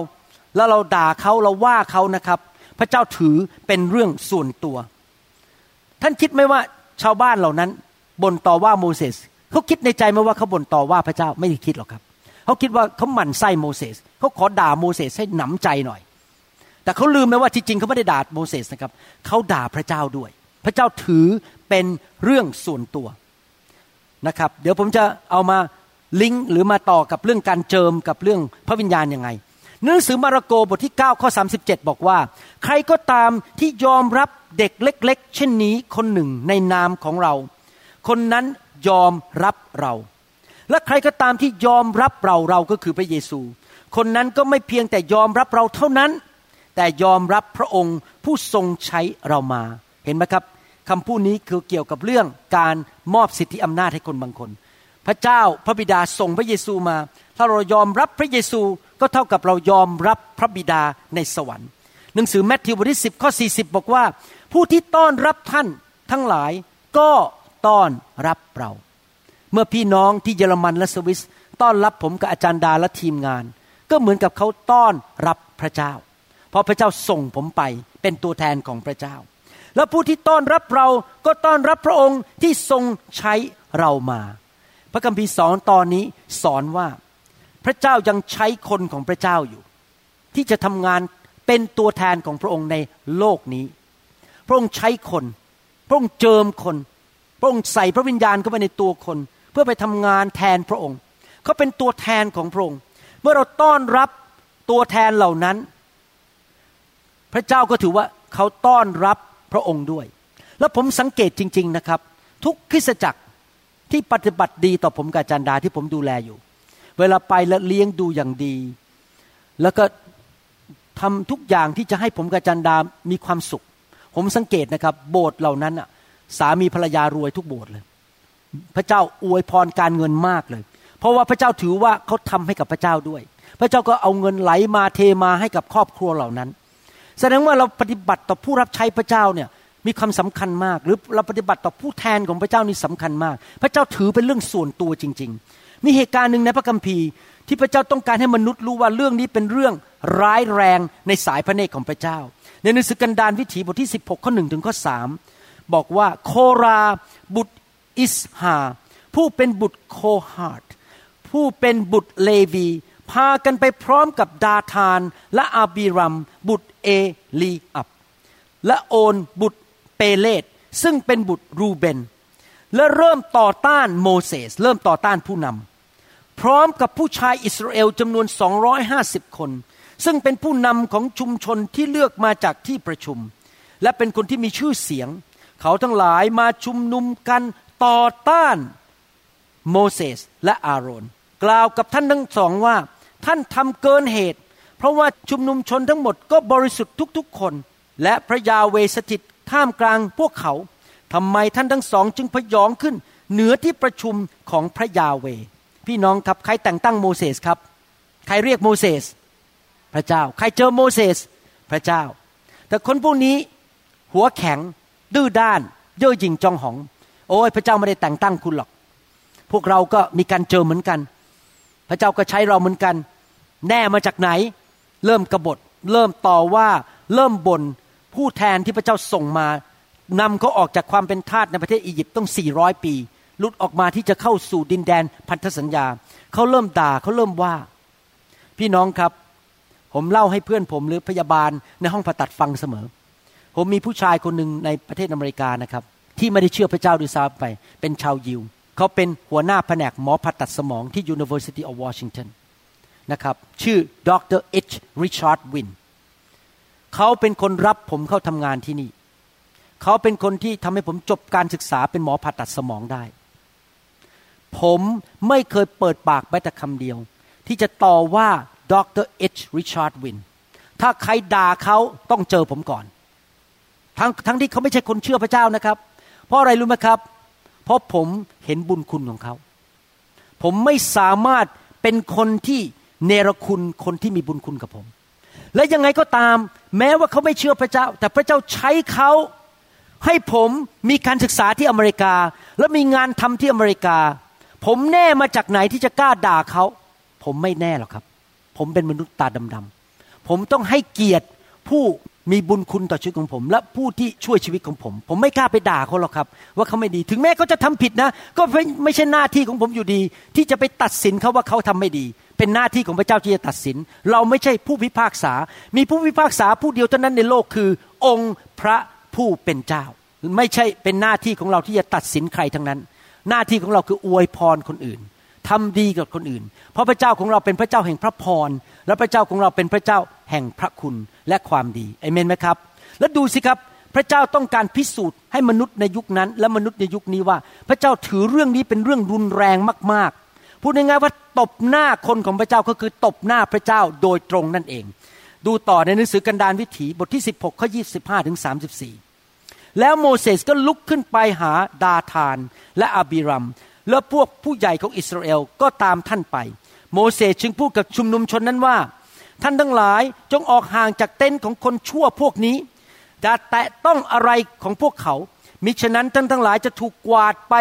แล้วเราด่าเขาเราว่าเขานะครับ พระเจ้าถือเป็นเรื่องส่วนตัว ท่านคิดไหมว่าชาวบ้านเหล่านั้นบ่นต่อว่าโมเสสเขาคิดในใจไหมว่าเขาบ่นต่อว่าพระเจ้าไม่ได้คิดหรอกครับเขาคิดว่าเขาหมั่นไส้โมเสสเขาขอด่าโมเสสให้หนำใจหน่อย แต่เขาลืมไหมว่าที่จริงเขาไม่ได้ด่าโมเสสนะครับเขาด่าพระเจ้าด้วย พระเจ้าถือ เป็นเรื่องส่วนตัวนะครับ เดี๋ยวผมจะเอามาลิงก์หรือมาต่อกับเรื่องการเจิมกับเรื่องพระวิญญาณยังไงหนังสือมาระโกบทที่ 9 ข้อ 37 บอกว่า ใครก็ตามที่ยอมรับเด็กเล็ก ๆ เช่นนี้คนหนึ่งในนามของเรา คนนั้นยอมรับเรา และใครก็ตามที่ยอมรับเราเราก็คือพระเยซู คนนั้นก็ไม่เพียงแต่ยอมรับเราเท่านั้น แต่ยอมรับพระองค์ผู้ทรงใช้เรามา เห็นไหมครับ คำพูดนี้คือเกี่ยวกับเรื่องการมอบสิทธิอำนาจให้คนบางคน พระเจ้าพระบิดาส่งพระเยซูมา ถ้าเรายอมรับพระเยซูก็เท่ากับเรายอมรับพระบิดาในสวรรค์ หนังสือแมทธิวบทที่10ข้อ40บอกว่า ผู้ที่ต้อนรับท่านทั้งหลายก็ต้อนรับเรา เมื่อพี่น้องที่เยอรมันและสวิสต้อนรับผมกับอาจารย์ดาและทีมงาน ก็เหมือนกับเขาต้อนรับพระเจ้า เพราะพระเจ้าส่งผมไปเป็นตัวแทนของพระเจ้า และผู้ที่ต้อนรับเราก็ต้อนรับพระองค์ที่ทรงใช้เรามา พระคัมภีร์สอนตอนนี้สอนว่า พระเจ้ายังใช้คนของพระเจ้าอยู่ ที่จะทำงานเป็นตัวแทนของพระองค์ในโลกนี้ พระองค์ใช้คน พระองค์เจิมคน พระองค์ใส่พระวิญญาณเข้าไปในตัวคน เพื่อไปทำงานแทนพระองค์ เขาเป็นตัวแทนของพระองค์ เมื่อเราต้อนรับตัวแทนเหล่านั้น พระเจ้าก็ถือว่าเขาต้อนรับ พระองค์ด้วย แล้วผมสังเกตจริง ๆนะครับ ทุกคริสจักรที่ปฏิบัติดีต่อผมกับจันดาที่ผมดูแลอยู่ เวลาไปแล้วเลี้ยงดูอย่างดี แล้วก็ทำทุกอย่างที่จะให้ผมกับจันดามีความสุข ผมสังเกตนะครับ โบสถ์เหล่านั้นอะสามีภรรยารวยทุกโบสถ์เลย พระเจ้าอวยพรการเงินมากเลย เพราะว่าพระเจ้าถือว่าเขาทำให้กับพระเจ้าด้วย พระเจ้าก็เอาเงินไหลมาเทมาให้กับครอบครัวเหล่านั้น แสดงว่าเราปฏิบัติต่อผู้รับใช้พระเจ้าเนี่ยมีความสำคัญมาก หรือเราปฏิบัติต่อผู้แทนของพระเจ้านี่สำคัญมาก พระเจ้าถือเป็นเรื่องส่วนตัวจริง ๆ มีเหตุการณ์หนึ่งในพระคัมภีร์ ที่พระเจ้าต้องการให้มนุษย์รู้ว่าเรื่องนี้เป็นเรื่องร้ายแรงในสายพระเนตรของพระเจ้า ในหนังสือกันดารวิถีบทที่ 16 ข้อหนึ่งถึงข้อสบอกว่าโคราบุตรอิสฮาผู้เป็นบุตรโคฮาร์ดผู้เป็นบุตรเลวี พากันไปพร้อมกับดาธาน และอาบีรัม บุตรเอลีอับ และโอนบุตรเปเลตซึ่งเป็นบุตรรูเบน และเริ่มต่อต้านโมเสส เริ่มต่อต้านผู้นำพร้อมกับผู้ชายอิสราเอลจำนวน 250 คน ซึ่งเป็นผู้นำของชุมชนที่เลือกมาจากที่ประชุม และเป็นคนที่มีชื่อเสียง เขาทั้งหลายมาชุมนุมกันต่อต้านโมเสสและอาโรน กล่าวกับท่านทั้งสองว่า ท่านทำเกินเหตุ เพราะว่าชุมนุมชนทั้งหมดก็บริสุทธิ์ทุกๆคน และพระยาเวสถิตท่ามกลางพวกเขาทำไมท่านทั้งสองจึงพยองขึ้น เหนือที่ประชุมของพระยาเว พี่น้องครับใครแต่งตั้งโมเสสครับ ใครเรียกโมเสสพระเจ้า ใครเจอโมเสสพระเจ้า แต่คนพวกนี้หัวแข็ง ดื้อด้าน เย่อหยิ่งจองหอง โอ้ยพระเจ้าไม่ได้แต่งตั้งคุณหรอก พวกเราก็มีการเจอเหมือนกัน ระเจ้าก็ใช้เราเหมือนกัน แน่มาจากไหน เริ่มกบฏ เริ่มต่อว่า เริ่มบน่น ผู้แทนที่พระเจ้าส่งมานำเขาออกจากความเป็นทาสในประเทศอียิปต์ต้อง 400 ปีลุดออกมาที่จะเข้าสู่ดินแดนพันธสัญญา เขาเริ่มด่าเขาเริ่มว่า พี่น้องครับ ผมเล่าให้เพื่อนผมหรือพยาบาลในห้องผ่าตัดฟังเสมอ ผมมีผู้ชายคนหนึ่งในประเทศอเมริกานะครับ ที่ไม่ได้เชื่อพระเจ้าด้วยซ้ำไป เป็นชาวยิว เขาเป็นหัวหน้าแผนกหมอผ่าตัดสมองที่ University of Washington นะครับ ชื่อดรเอชริชาร์ดวินเขาเป็นคนรับผมเข้าทำงานที่นี่ เขาเป็นคนที่ทำให้ผมจบการศึกษาเป็นหมอผ่าตัดสมองได้ ผมไม่เคยเปิดปากแม้แต่คำเดียว ที่จะต่อว่าดรเอชริชาร์ดวินถ้าใครด่าเขาต้องเจอผมก่อน ทั้งทั้งที่เขาไม่ใช่คนเชื่อพระเจ้านะครับ เพราะอะไรรู้ไหมครับ เพราะผมเห็นบุญคุณของเขา ผมไม่สามารถเป็นคนที่เนรคุณคนที่มีบุญคุณกับผม และยังไงก็ตาม แม้ว่าเขาไม่เชื่อพระเจ้า แต่พระเจ้าใช้เขาให้ผมมีการศึกษาที่อเมริกา และมีงานทำที่อเมริกา ผมแน่มาจากไหนที่จะกล้าด่าเขา ผมไม่แน่หรอกครับ ผมเป็นมนุษย์ตาดำๆผมต้องให้เกียรติผู้ มีบุญคุณต่อชีวิตของผม และผู้ที่ช่วยชีวิตของผม ผมไม่กล้าไปด่าเขาหรอกครับ ว่าเขาไม่ดีถึงแม้เขาจะทำผิดนะ ก็ไม่ใช่หน้าที่ของผมอยู่ดี ที่จะไปตัดสินเขาว่าเขาทำไม่ดี เป็นหน้าที่ของพระเจ้าที่จะตัดสิน เราไม่ใช่ผู้พิพากษา มีผู้พิพากษาผู้เดียวเท่านั้นในโลกคือ องค์พระผู้เป็นเจ้า ไม่ใช่เป็นหน้าที่ของเราที่จะตัดสินใครทั้งนั้น หน้าที่ของเราคืออวยพรคนอื่นทำดีกับคนอื่น เพราะพระเจ้าของเราเป็นพระเจ้าแห่งพระพร และพระเจ้าของเราเป็นพระเจ้าแห่งพระคุณ และความดีเอเมนไหมครับ แล้วดูสิครับ พระเจ้าต้องการพิสูจน์ให้มนุษย์ในยุคนั้น และมนุษย์ในยุคนี้ว่า พระเจ้าถือเรื่องนี้เป็นเรื่องรุนแรงมากๆ พูดง่ายๆว่าตบหน้าคนของพระเจ้าก็คือตบหน้าพระเจ้าโดยตรงนั่นเอง ดูต่อในหนังสือกันดารวิถีบทที่ 16ข้อ25ถึง34 แล้วโมเสสก็ลุกขึ้นไปหาดาธานและอาบิรัม แล้วพวกผู้ใหญ่ของอิสราเอลก็ตามท่านไป โมเสสจึงพูดกับชุมนุมชนนั้นว่า ท่านทั้งหลายจงออกห่างจากเต็นท์ของคนชั่วพวกนี้อย่าแตะต้องอะไรของพวกเขา มิฉะนั้นท่านทั้งหลายจะถูกกวาดไป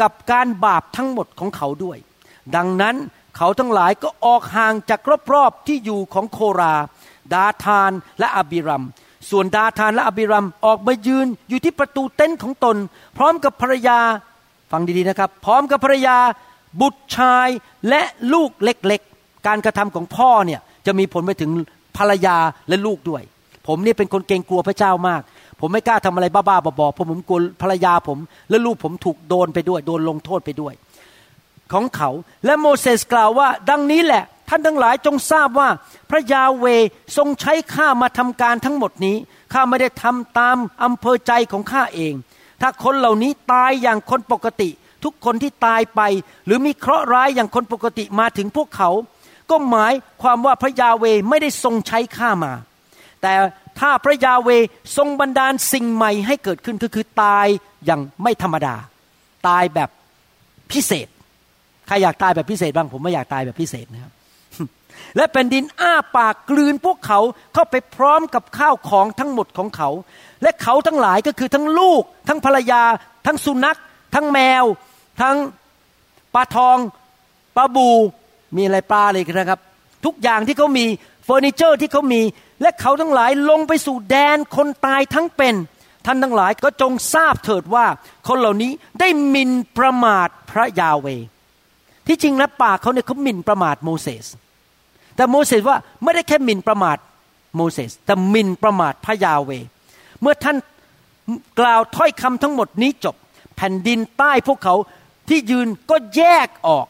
กับการบาปทั้งหมดของเขาด้วย ดังนั้นเขาทั้งหลายก็ออกห่างจากรอบๆที่อยู่ของโครา ดาธานและอาบิรัม ส่วนดาธานและอาบิรัมออกมายืนอยู่ที่ประตูเต็นท์ของตน พร้อมกับภรรยา ฟังดีๆนะครับ พร้อมกับภรรยา บุตรชายและลูกเล็กๆ การกระทำของพ่อเนี่ย จะมีผลไปถึงภรรยาและลูกด้วย ผมนี่เป็นคนเกรงกลัวพระเจ้ามาก ผมไม่กล้าทำอะไรบ้าๆบอๆเพราะผมกลัวภรรยาผม และลูกผมถูกโดนไปด้วย โดนลงโทษไปด้วย ของเขาและโมเสสกล่าวว่า ดังนี้แหละ ท่านทั้งหลายจงทราบว่า พระยาเวทรงใช้ข้ามาทำการทั้งหมดนี้ข้าไม่ได้ทำตามอำเภอใจของข้าเอง ถ้าคนเหล่านี้ตายอย่างคนปกติ ทุกคนที่ตายไป หรือมีเคราะห์ร้ายอย่างคนปกติมาถึงพวกเขา ก็หมายความว่าพระยาเวไม่ได้ทรงใช้ข้ามา แต่ถ้าพระยาเวทรงบันดาลสิ่งใหม่ให้เกิดขึ้นก็คือตายอย่างไม่ธรรมดา ตายแบบพิเศษ ใครอยากตายแบบพิเศษบ้างผมไม่อยากตายแบบพิเศษนะครับ และแผ่นดินอ้าปากกลืนพวกเขาเข้าไปพร้อมกับข้าวของทั้งหมดของเขา และเขาทั้งหลายก็คือทั้งลูก ทั้งภรรยา ทั้งสุนัข ทั้งแมว ทั้งปลาทองปลาบู มีอะไรปลาเลยนนะครับ ทุกอย่างที่เขามีเฟอร์นิเจอร์ที่เขามี และเขาทั้งหลายลงไปสู่แดนคนตายทั้งเป็น ท่านทั้งหลายก็จงทราบเถิดว่า คนเหล่านี้ได้หมิ่นประมาทพระยาห์เวห์ ที่จริงนะปากเขาเนี่ยเขาหมิ่นประมาทโมเสสแต่โมเสสว่าไม่ได้แค่หมิ่นประมาทโมเสสแต่หมิ่นประมาทพระยาห์เวห์ เมื่อท่านกล่าวถ้อยคำทั้งหมดนี้จบ แผ่นดินใต้พวกเขาที่ยืนก็แยกออก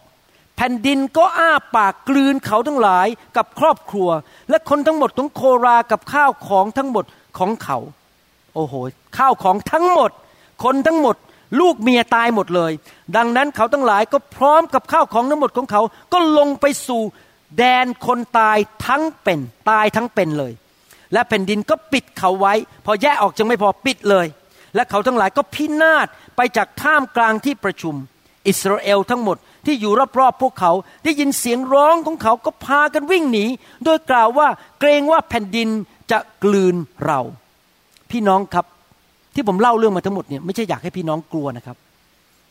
แผ่นดินก็อ้าปากกลืนเขาทั้งหลายกับครอบครัว และคนทั้งหมดของโครากับข้าวของทั้งหมดของเขา โอ้โห ข้าวของทั้งหมด คนทั้งหมด ลูกเมียตายหมดเลย ดังนั้นเขาทั้งหลายก็พร้อมกับข้าวของทั้งหมดของเขา ก็ลงไปสู่แดนคนตายทั้งเป็นตายทั้งเป็นเลย และแผ่นดินก็ปิดเขาไว้ พอแยกออกจึงไม่พอปิดเลย และเขาทั้งหลายก็พินาศไปจากท่ามกลางที่ประชุม อิสราเอลทั้งหมด ที่อยู่รอบๆพวกเขา ได้ยินเสียงร้องของเขาก็พากันวิ่งหนี โดยกล่าวว่าเกรงว่าแผ่นดินจะกลืนเรา พี่น้องครับที่ผมเล่าเรื่องมาทั้งหมดเนี่ยไม่ใช่อยากให้พี่น้องกลัวนะครับ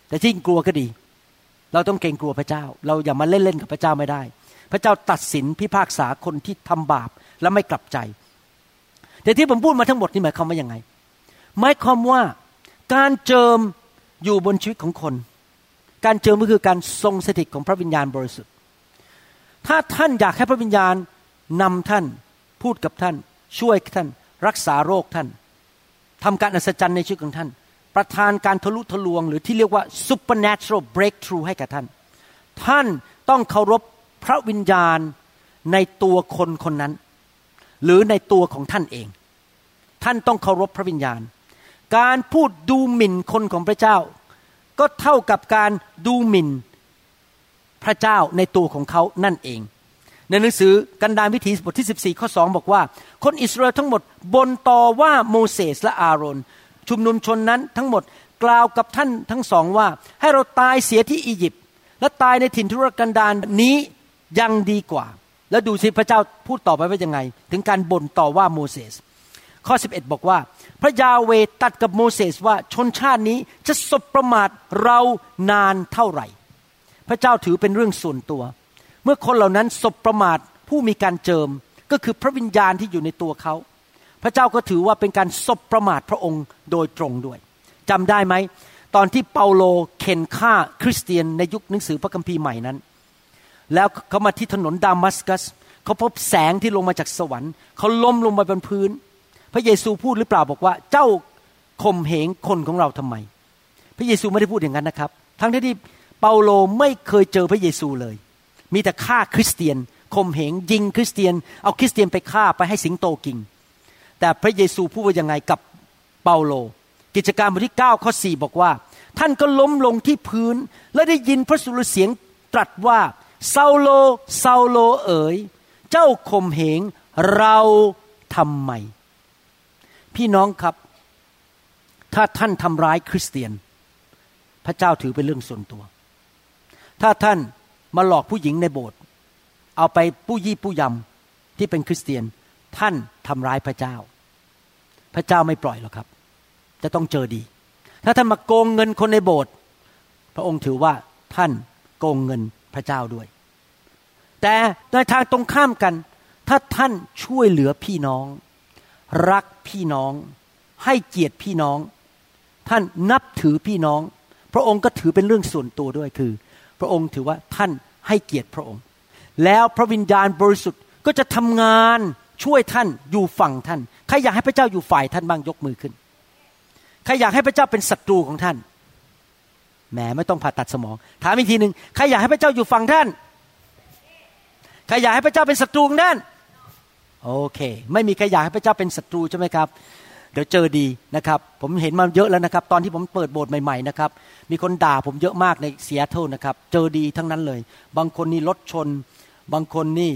แต่ที่กลัวก็ดี เราต้องเกรงกลัวพระเจ้า เราอย่ามาเล่นๆกับพระเจ้าไม่ได้ พระเจ้าตัดสินพิพากษาคนที่ทำบาปและไม่กลับใจ แต่ที่ผมพูดมาทั้งหมดนี่หมายความว่ายังไงหมายความว่าการเจิมอยู่บนชีวิตของคน การเจิมก็คือการทรงสถิตของพระวิญญาณบริสุทธิ์ ถ้าท่านอยากให้พระวิญญาณนำท่านพูดกับท่าน ช่วยท่าน รักษาโรคท่านทำการอัศจรรย์ในชีวิตของท่าน ประทานการทะลุทะลวง หรือที่เรียกว่า supernatural breakthrough ให้กับท่าน ท่านต้องเคารพพระวิญญาณในตัวคนคนนั้น หรือในตัวของท่านเอง ท่านต้องเคารพพระวิญญาณ การพูดดูหมิ่นคนของพระเจ้า ก็เท่ากับการดูหมิ่นพระเจ้าในตัวของเขานั่นเอง ในหนังสือกันดารวิถีบทที่ 14 ข้อ 2 บอกว่า คนอิสราเอลทั้งหมดบนต่อว่าโมเสสและอาโรน ชุมนุมชนนั้นทั้งหมดกล่าวกับท่านทั้งสองว่า ให้เราตายเสียที่อียิปต์และตายในถิ่นทุรกันดารนี้ยังดีกว่า แล้วดูสิพระเจ้าพูดต่อไปว่ายังไง ถึงการบ่นต่อว่าโมเสสข้อ 11 บอกว่า ระยาเวตัดกับโมเสสว่าชนชาตินี้จะสบประมาทเรานานเท่าไหร่ พระเจ้าถือเป็นเรื่องส่วนตัว เมื่อคนเหล่านั้นสบประมาทผู้มีการเจิมก็คือพระวิญญาณที่อยู่ในตัวเขา พระเจ้าก็ถือว่าเป็นการสบประมาทพระองค์โดยตรงด้วยจำได้ไหม ตอนที่เปาโลเข็นฆ่าคริสเตียนในยุคหนังสือพระคัมภีร์ใหม่นั้น แล้วเขามาที่ถนนดามัสกัสเขาพบแสงที่ลงมาจากสวรรค์เขาล้มลงไปบนพื้น พระเยซูพูดหรือเปล่าบอกว่า เจ้าข่มเหงคนของเราทำไม พระเยซูไม่ได้พูดอย่างนั้นนะครับ ทั้งที่เปาโลไม่เคยเจอพระเยซูเลย มีแต่ฆ่าคริสเตียนข่มเหงยิงคริสเตียน เอาคริสเตียนไปฆ่าไปให้สิงโตกินแต่พระเยซูพูดว่ายังไงกับเปาโล กิจการบทที่9ข้อ4บอกว่า ท่านก็ล้มลงที่พื้น และได้ยินพระสุรเสียงตรัสว่าซาโลซาโลเอ๋ย เจ้าข่มเหงเราทำไม พี่น้องครับ ถ้าท่านทำร้ายคริสเตียน พระเจ้าถือเป็นเรื่องส่วนตัว ถ้าท่านมาหลอกผู้หญิงในโบสถ์เอาไปผู้ยี่ผู้ยำที่เป็นคริสเตียน ท่านทำร้ายพระเจ้า พระเจ้าไม่ปล่อยหรอกครับ จะต้องเจอดี ถ้าท่านมาโกงเงินคนในโบสถ์พระองค์ถือว่าท่านโกงเงินพระเจ้าด้วย แต่ในทางตรงข้ามกัน ถ้าท่านช่วยเหลือพี่น้อง รักพี่น้อง ให้เกียรติพี่น้อง ท่านนับถือพี่น้อง พระองค์ก็ถือเป็นเรื่องส่วนตัวด้วยคือ พระองค์ถือว่าท่านให้เกียรติพระองค์ แล้วพระวิญญาณบริสุทธิ์ก็จะทำงานช่วยท่านอยู่ฝั่งท่านใครอยากให้พระเจ้าอยู่ฝ่ายท่านบ้างยกมือขึ้นใครอยากให้พระเจ้าเป็นศัตรูของท่านแหมไม่ต้องผ่าตัดสมองถามอีกทีหนึ่งใครอยากให้พระเจ้าอยู่ฝั่งท่านใครอยากให้พระเจ้าเป็นศัตรูของท่าน โอเค ไม่มีใครอยากให้พระเจ้าเป็นศัตรูใช่ไหมครับ เดี๋ยวเจอดีนะครับ ผมเห็นมาเยอะแล้วนะครับ ตอนที่ผมเปิดโบสถ์ใหม่ๆนะครับ มีคนด่าผมเยอะมากในเซียเทิลนะครับ เจอดีทั้งนั้นเลย บางคนนี่รถชน บางคนนี่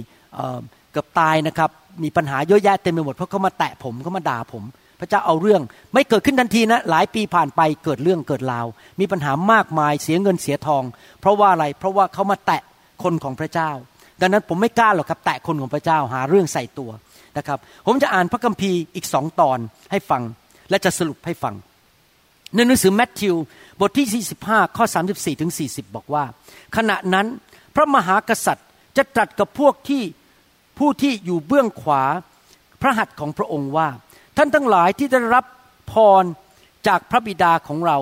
เกือบตายนะครับ มีปัญหาเยอะแยะเต็มไปหมด เพราะเขามาแตะผมเขามาด่าผม พระเจ้าเอาเรื่อง ไม่เกิดขึ้นทันทีนะ หลายปีผ่านไปเกิดเรื่องเกิดราว มีปัญหามากมาย เสียเงินเสียทอง เพราะว่าอะไร เพราะว่าเขามาแตะคนของพระเจ้า ดังนั้นผมไม่กล้าหรอกครับ แตะคนของพระเจ้าหาเรื่องใส่ตัวนะครับ ผมจะอ่านพระคัมภีร์อีกสองตอนให้ฟัง และจะสรุปให้ฟัง ในหนังสือแมทธิวบทที่ 45 ข้อ 34ถึง40 บอกว่า ขณะนั้นพระมหากษัตริย์จะตรัสกับพวกที่ผู้ที่อยู่เบื้องขวาพระหัตถ์ของพระองค์ว่า ท่านทั้งหลายที่ได้รับพรจากพระบิดาของเรา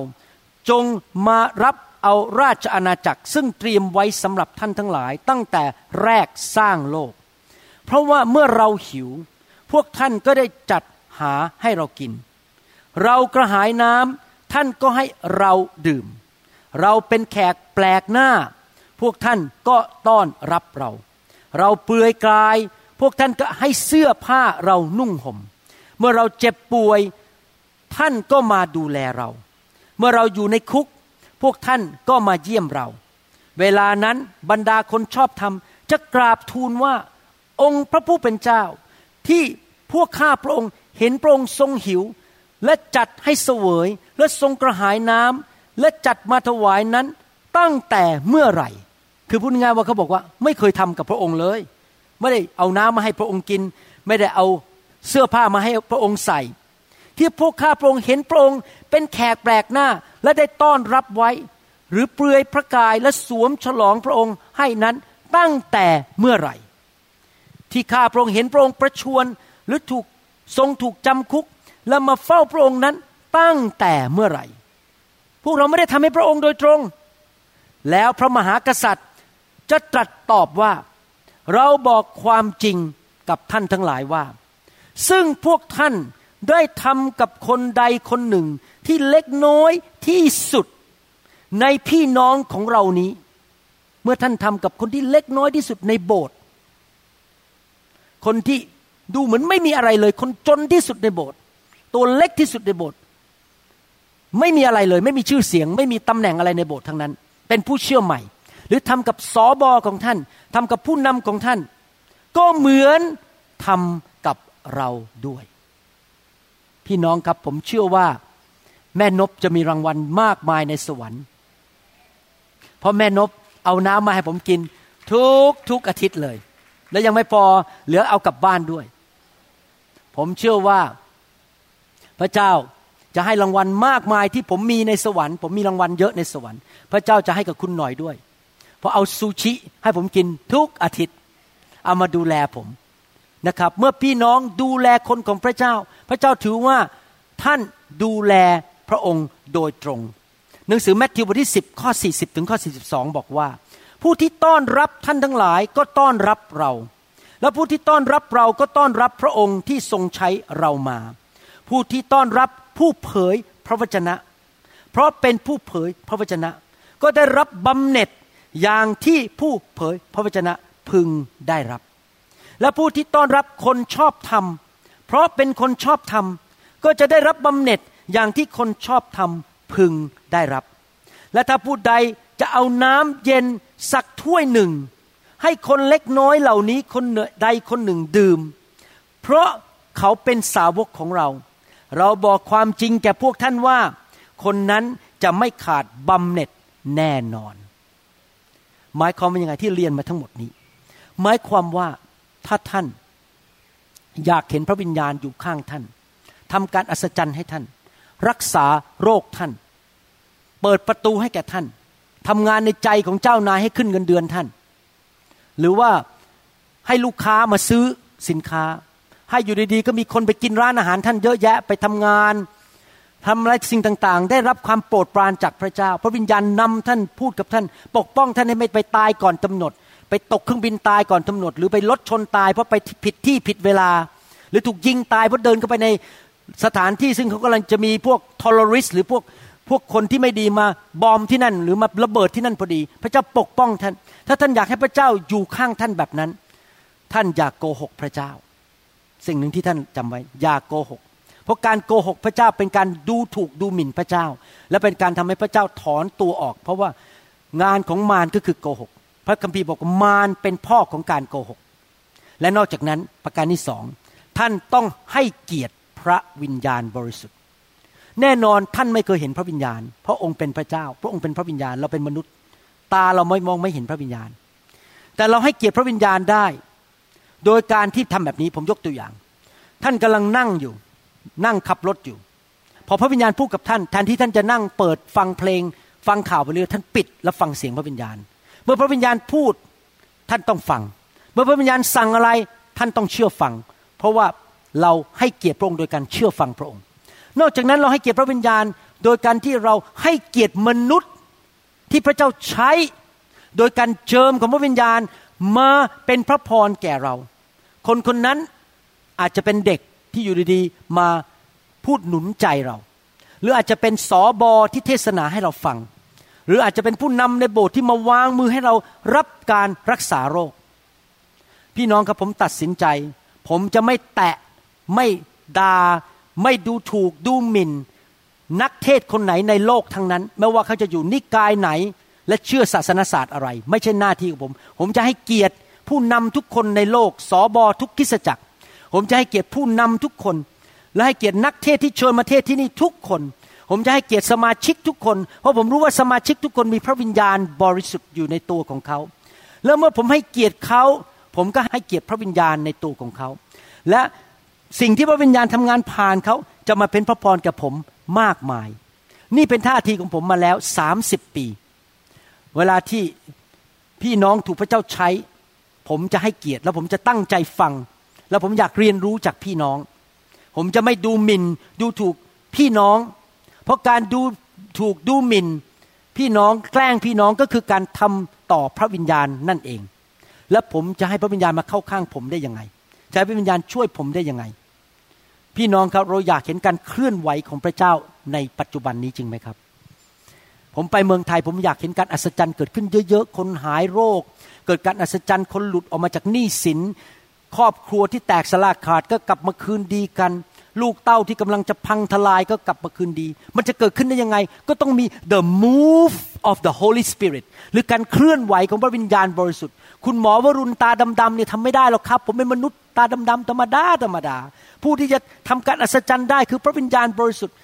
จงมารับ เอาราชอาณาจักร ซึ่งเตรียมไว้สำหรับท่านทั้งหลาย ตั้งแต่แรกสร้างโลก เพราะว่าเมื่อเราหิว พวกท่านก็ได้จัดหาให้เรากิน เรากระหายน้ำท่านก็ให้เราดื่ม เราเป็นแขกแปลกหน้า พวกท่านก็ต้อนรับเรา เราเปลือยกาย พวกท่านก็ให้เสื้อผ้าเรานุ่งห่ม เมื่อเราเจ็บป่วยท่านก็มาดูแลเรา เมื่อเราอยู่ในคุก พวกท่านก็มาเยี่ยมเรา เวลานั้นบรรดาคนชอบธรรม จะกราบทูลว่าองค์พระผู้เป็นเจ้า ที่พวกข้าพระองค์เห็นพระองค์ทรงหิว และจัดให้เสวยและทรงกระหายน้ำและจัดมาถวายนั้นตั้งแต่เมื่อไหร่ คือพูดง่ายว่าเขาบอกว่า ไม่เคยทำกับพระองค์เลย ไม่ได้เอาน้ำมาให้พระองค์กิน ไม่ได้เอาเสื้อผ้ามาให้พระองค์ใส่ ที่พวกข้าพระองค์เห็นพระองค์เป็นแขกแปลกหน้า และได้ต้อนรับไว้ หรือเปลือยพระกายและสวมฉลองพระองค์ให้นั้นตั้งแต่เมื่อไหร่ ที่ข้าพระองค์เห็นพระองค์ประชวรหรือถูกทรงถูกจำคุก แล้วมาเฝ้าพระองค์นั้นตั้งแต่เมื่อไหร่ พวกเราไม่ได้ทำให้พระองค์โดยตรง แล้วพระมหากษัตริย์จะตรัสตอบว่า เราบอกความจริงกับท่านทั้งหลายว่า ซึ่งพวกท่านได้ทำกับคนใดคนหนึ่ง ที่เล็กน้อยที่สุดในพี่น้องของเรานี้ เมื่อท่านทำกับคนที่เล็กน้อยที่สุดในโบสถ์คนที่ดูเหมือนไม่มีอะไรเลย คนจนที่สุดในโบสถ์ตัวเล็กที่สุดในโบสถ์ไม่มีอะไรเลย ไม่มีชื่อเสียง ไม่มีตำแหน่งอะไรในโบสถ์ทั้งนั้น เป็นผู้เชื่อใหม่ หรือทำกับสอบอของท่านทำกับผู้นำของท่าน ก็เหมือนทำกับเราด้วย พี่น้องครับผมเชื่อว่า แม่นบจะมีรางวัลมากมายในสวรรค์ เพราะแม่นบเอาน้ำมาให้ผมกิน ทุกทุกอาทิตย์เลย แล้วยังไม่พอเหลือเอากลับบ้านด้วย ผมเชื่อว่าพระเจ้าจะให้รางวัลมากมายที่ผมมีในสวรรค์ ผมมีรางวัลเยอะในสวรรค์ พระเจ้าจะให้กับคุณหน่อยด้วย เพราะเอาซูชิให้ผมกินทุกอาทิตย์ เอามาดูแลผมนะครับ เมื่อพี่น้องดูแลคนของพระเจ้า พระเจ้าถือว่าท่านดูแล พระองค์โดยตรง หนังสือแมทธิวบทที่ 10 ข้อ 40 ถึงข้อ 42 บอกว่า ผู้ที่ต้อนรับท่านทั้งหลายก็ต้อนรับเรา และผู้ที่ต้อนรับเราก็ต้อนรับพระองค์ที่ทรงใช้เรามา ผู้ที่ต้อนรับผู้เผยพระวจนะ เพราะเป็นผู้เผยพระวจนะ ก็ได้รับบำเหน็จอย่างที่ผู้เผยพระวจนะพึงได้รับ และผู้ที่ต้อนรับคนชอบธรรม เพราะเป็นคนชอบธรรม ก็จะได้รับบำเหน็จ อย่างที่คนชอบธรรมพึงได้รับ และถ้าผู้ใดจะเอาน้ำเย็นสักถ้วยหนึ่ง ให้คนเล็กน้อยเหล่านี้คนใดคนหนึ่งดื่ม เพราะเขาเป็นสาวกของเรา เราบอกความจริงแก่พวกท่านว่า คนนั้นจะไม่ขาดบำเหน็จแน่นอน หมายความว่ายังไงที่เรียนมาทั้งหมดนี้ หมายความว่าถ้าท่านอยากเห็นพระวิญญาณอยู่ข้างท่านทำการอัศจรรย์ให้ท่าน รักษาโรคท่าน เปิดประตูให้แก่ท่านทำงานในใจของเจ้านายให้ขึ้นเงินเดือนท่าน หรือว่าให้ลูกค้ามาซื้อสินค้า ให้อยู่ดีๆ ก็มีคนไปกินร้านอาหารท่านเยอะแยะไปทำงานทำอะไรสิ่งต่างๆ ได้รับความโปรดปรานจากพระเจ้า พระวิญญาณนำท่านพูดกับท่าน ปกป้องท่านให้ไม่ไปตายก่อนกาหนด ไปตกเครื่องบินตายก่อนกาหนด หรือไปรถชนตายเพราะไปผิดที่ผิดเวลา หรือถูกยิงตายเพราะเดินเข้าไปใน สถานที่ซึ่งเขากำลังจะมีพวกทอร์ริสหรือพวกพวกคนที่ไม่ดีมาบอมที่นั่น หรือมาระเบิดที่นั่นพอดี พระเจ้าปกป้องท่าน ถ้าท่านอยากให้พระเจ้าอยู่ข้างท่านแบบนั้น ท่านอย่ากโกหกพระเจ้า สิ่งหนึ่งที่ท่านจำไว้ อย่ากโกหก เพราะการโกหกพระเจ้าเป็นการดูถูกดูหมิ่นพระเจ้า และเป็นการทำให้พระเจ้าถอนตัวออก เพราะว่างานของมารก็คือโกหก พระคัมภีร์บอกมารเป็นพ่อของการโกหก และนอกจากนั้นประการที่สองท่านต้องให้เกียรติ ระวิญญาณบริสุทธิ์ แน่นอนท่านไม่เคยเห็นพระวิญญาณ เพราะองค์เป็นพระเจ้า พระองค์เป็นพระวิญญาณเราเป็นมนุษย์ ตาเราไม่มองไม่เห็นพระวิญญาณ แต่เราให้เกียรติพระวิญญาณได้ โดยการที่ทำแบบนี้ผมยกตัวอย่าง ท่านกำลังนั่งอยู่ นั่งขับรถอยู่ พอพระวิญญาณพูดกับท่านแทนที่ท่านจะนั่งเปิดฟังเพลง ฟังข่าวไปเรื่อยท่านปิดแล้วฟังเสียงพระวิญญาณ เมื่อพระวิญญาณพูดท่านต้องฟัง เมื่อพระวิญญาณสั่งอะไรท่านต้องเชื่อฟัง เพราะว่า เราให้เกียรติพระองค์โดยการเชื่อฟังพระองค์ นอกจากนั้นเราให้เกียรติพระวิญญาณ โดยการที่เราให้เกียรติมนุษย์ที่พระเจ้าใช้ โดยการเจิมของพระวิญญาณมาเป็นพระพรแก่เรา คนคนนั้นอาจจะเป็นเด็กที่อยู่ดีๆมาพูดหนุนใจเรา หรืออาจจะเป็นสอบอที่เทศนาให้เราฟัง หรืออาจจะเป็นผู้นำในโบสถ์ที่มาวางมือให้เรารับการรักษาโรค พี่น้องครับผมตัดสินใจ ผมจะไม่แตะ ไม่ดา่าไม่ดูถูกดูหมิน่น นักเทศคนไหนในโลกทั้งนั้น ไม่ว่าเขาจะอยู่นิกายไหน และเชื่อศาสนศาสตร์อะไร ไม่ใช่หน้าที่ของผม ผมจะให้เกียรติผู้นำทุกคนในโลกสอบอทุกคิสจักร ผมจะให้เกียรติผู้นำทุกคน และให้เกียรตินักเทศที่เชิญมาเทศที่นี่ทุกคน ผมจะให้เกียรติสมาชิกทุกคน เพราะผมรู้ว่าสมาชิกทุกคนมีพระวิญญาณบริสุทธิ์อยู่ในตัวของเขา แล้วเมื่อผมให้เกียรติเขา ผมก็ให้เกียรติพระวิญญาณในตัวของเขา และ สิ่งที่พระวิญญาณทำงานผ่านเขาจะมาเป็นพระพรกับผมมากมาย นี่เป็นท่าทีของผมมาแล้วสามสิบปี เวลาที่พี่น้องถูกพระเจ้าใช้ ผมจะให้เกียรติ แล้วผมจะตั้งใจฟัง แล้วผมอยากเรียนรู้จากพี่น้อง ผมจะไม่ดูหมิน่นดูถูกพี่น้อง เพราะการดูถูกดูหมิน่นพี่น้องแกล้งพี่น้องก็คือการทำต่อพระวิญญาณนั่นเอง แล้วผมจะให้พระวิญญาณมาเข้าข้างผมได้ยังไงจะให้พระวิญญาณช่วยผมได้ยังไง พี่น้องครับเราอยากเห็นการเคลื่อนไหวของพระเจ้าในปัจจุบันนี้จริงไหมครับ ผมไปเมืองไทยผมอยากเห็นการอัศจรรย์เกิดขึ้นเยอะๆ คนหายโรค เกิดการอัศจรรย์คนหลุดออกมาจากหนี้สิน ครอบครัวที่แตกสลายขาดก็กลับมาคืนดีกัน ลูกเต้าที่กำลังจะพังทลายก็กลับมาคืนดี มันจะเกิดขึ้นได้ยังไง ก็ต้องมี the move of the Holy Spirit หรือการเคลื่อนไหวของพระวิญญาณบริสุทธิ์ คุณหมอวรุณตาดำๆเนี่ยทำไม่ได้หรอกครับ ผมเป็นมนุษย์ตาดำๆธรรมดาธรรมดา ผู้ที่จะทำการอัศจรรย์ได้คือพระวิญญาณบริสุทธิ์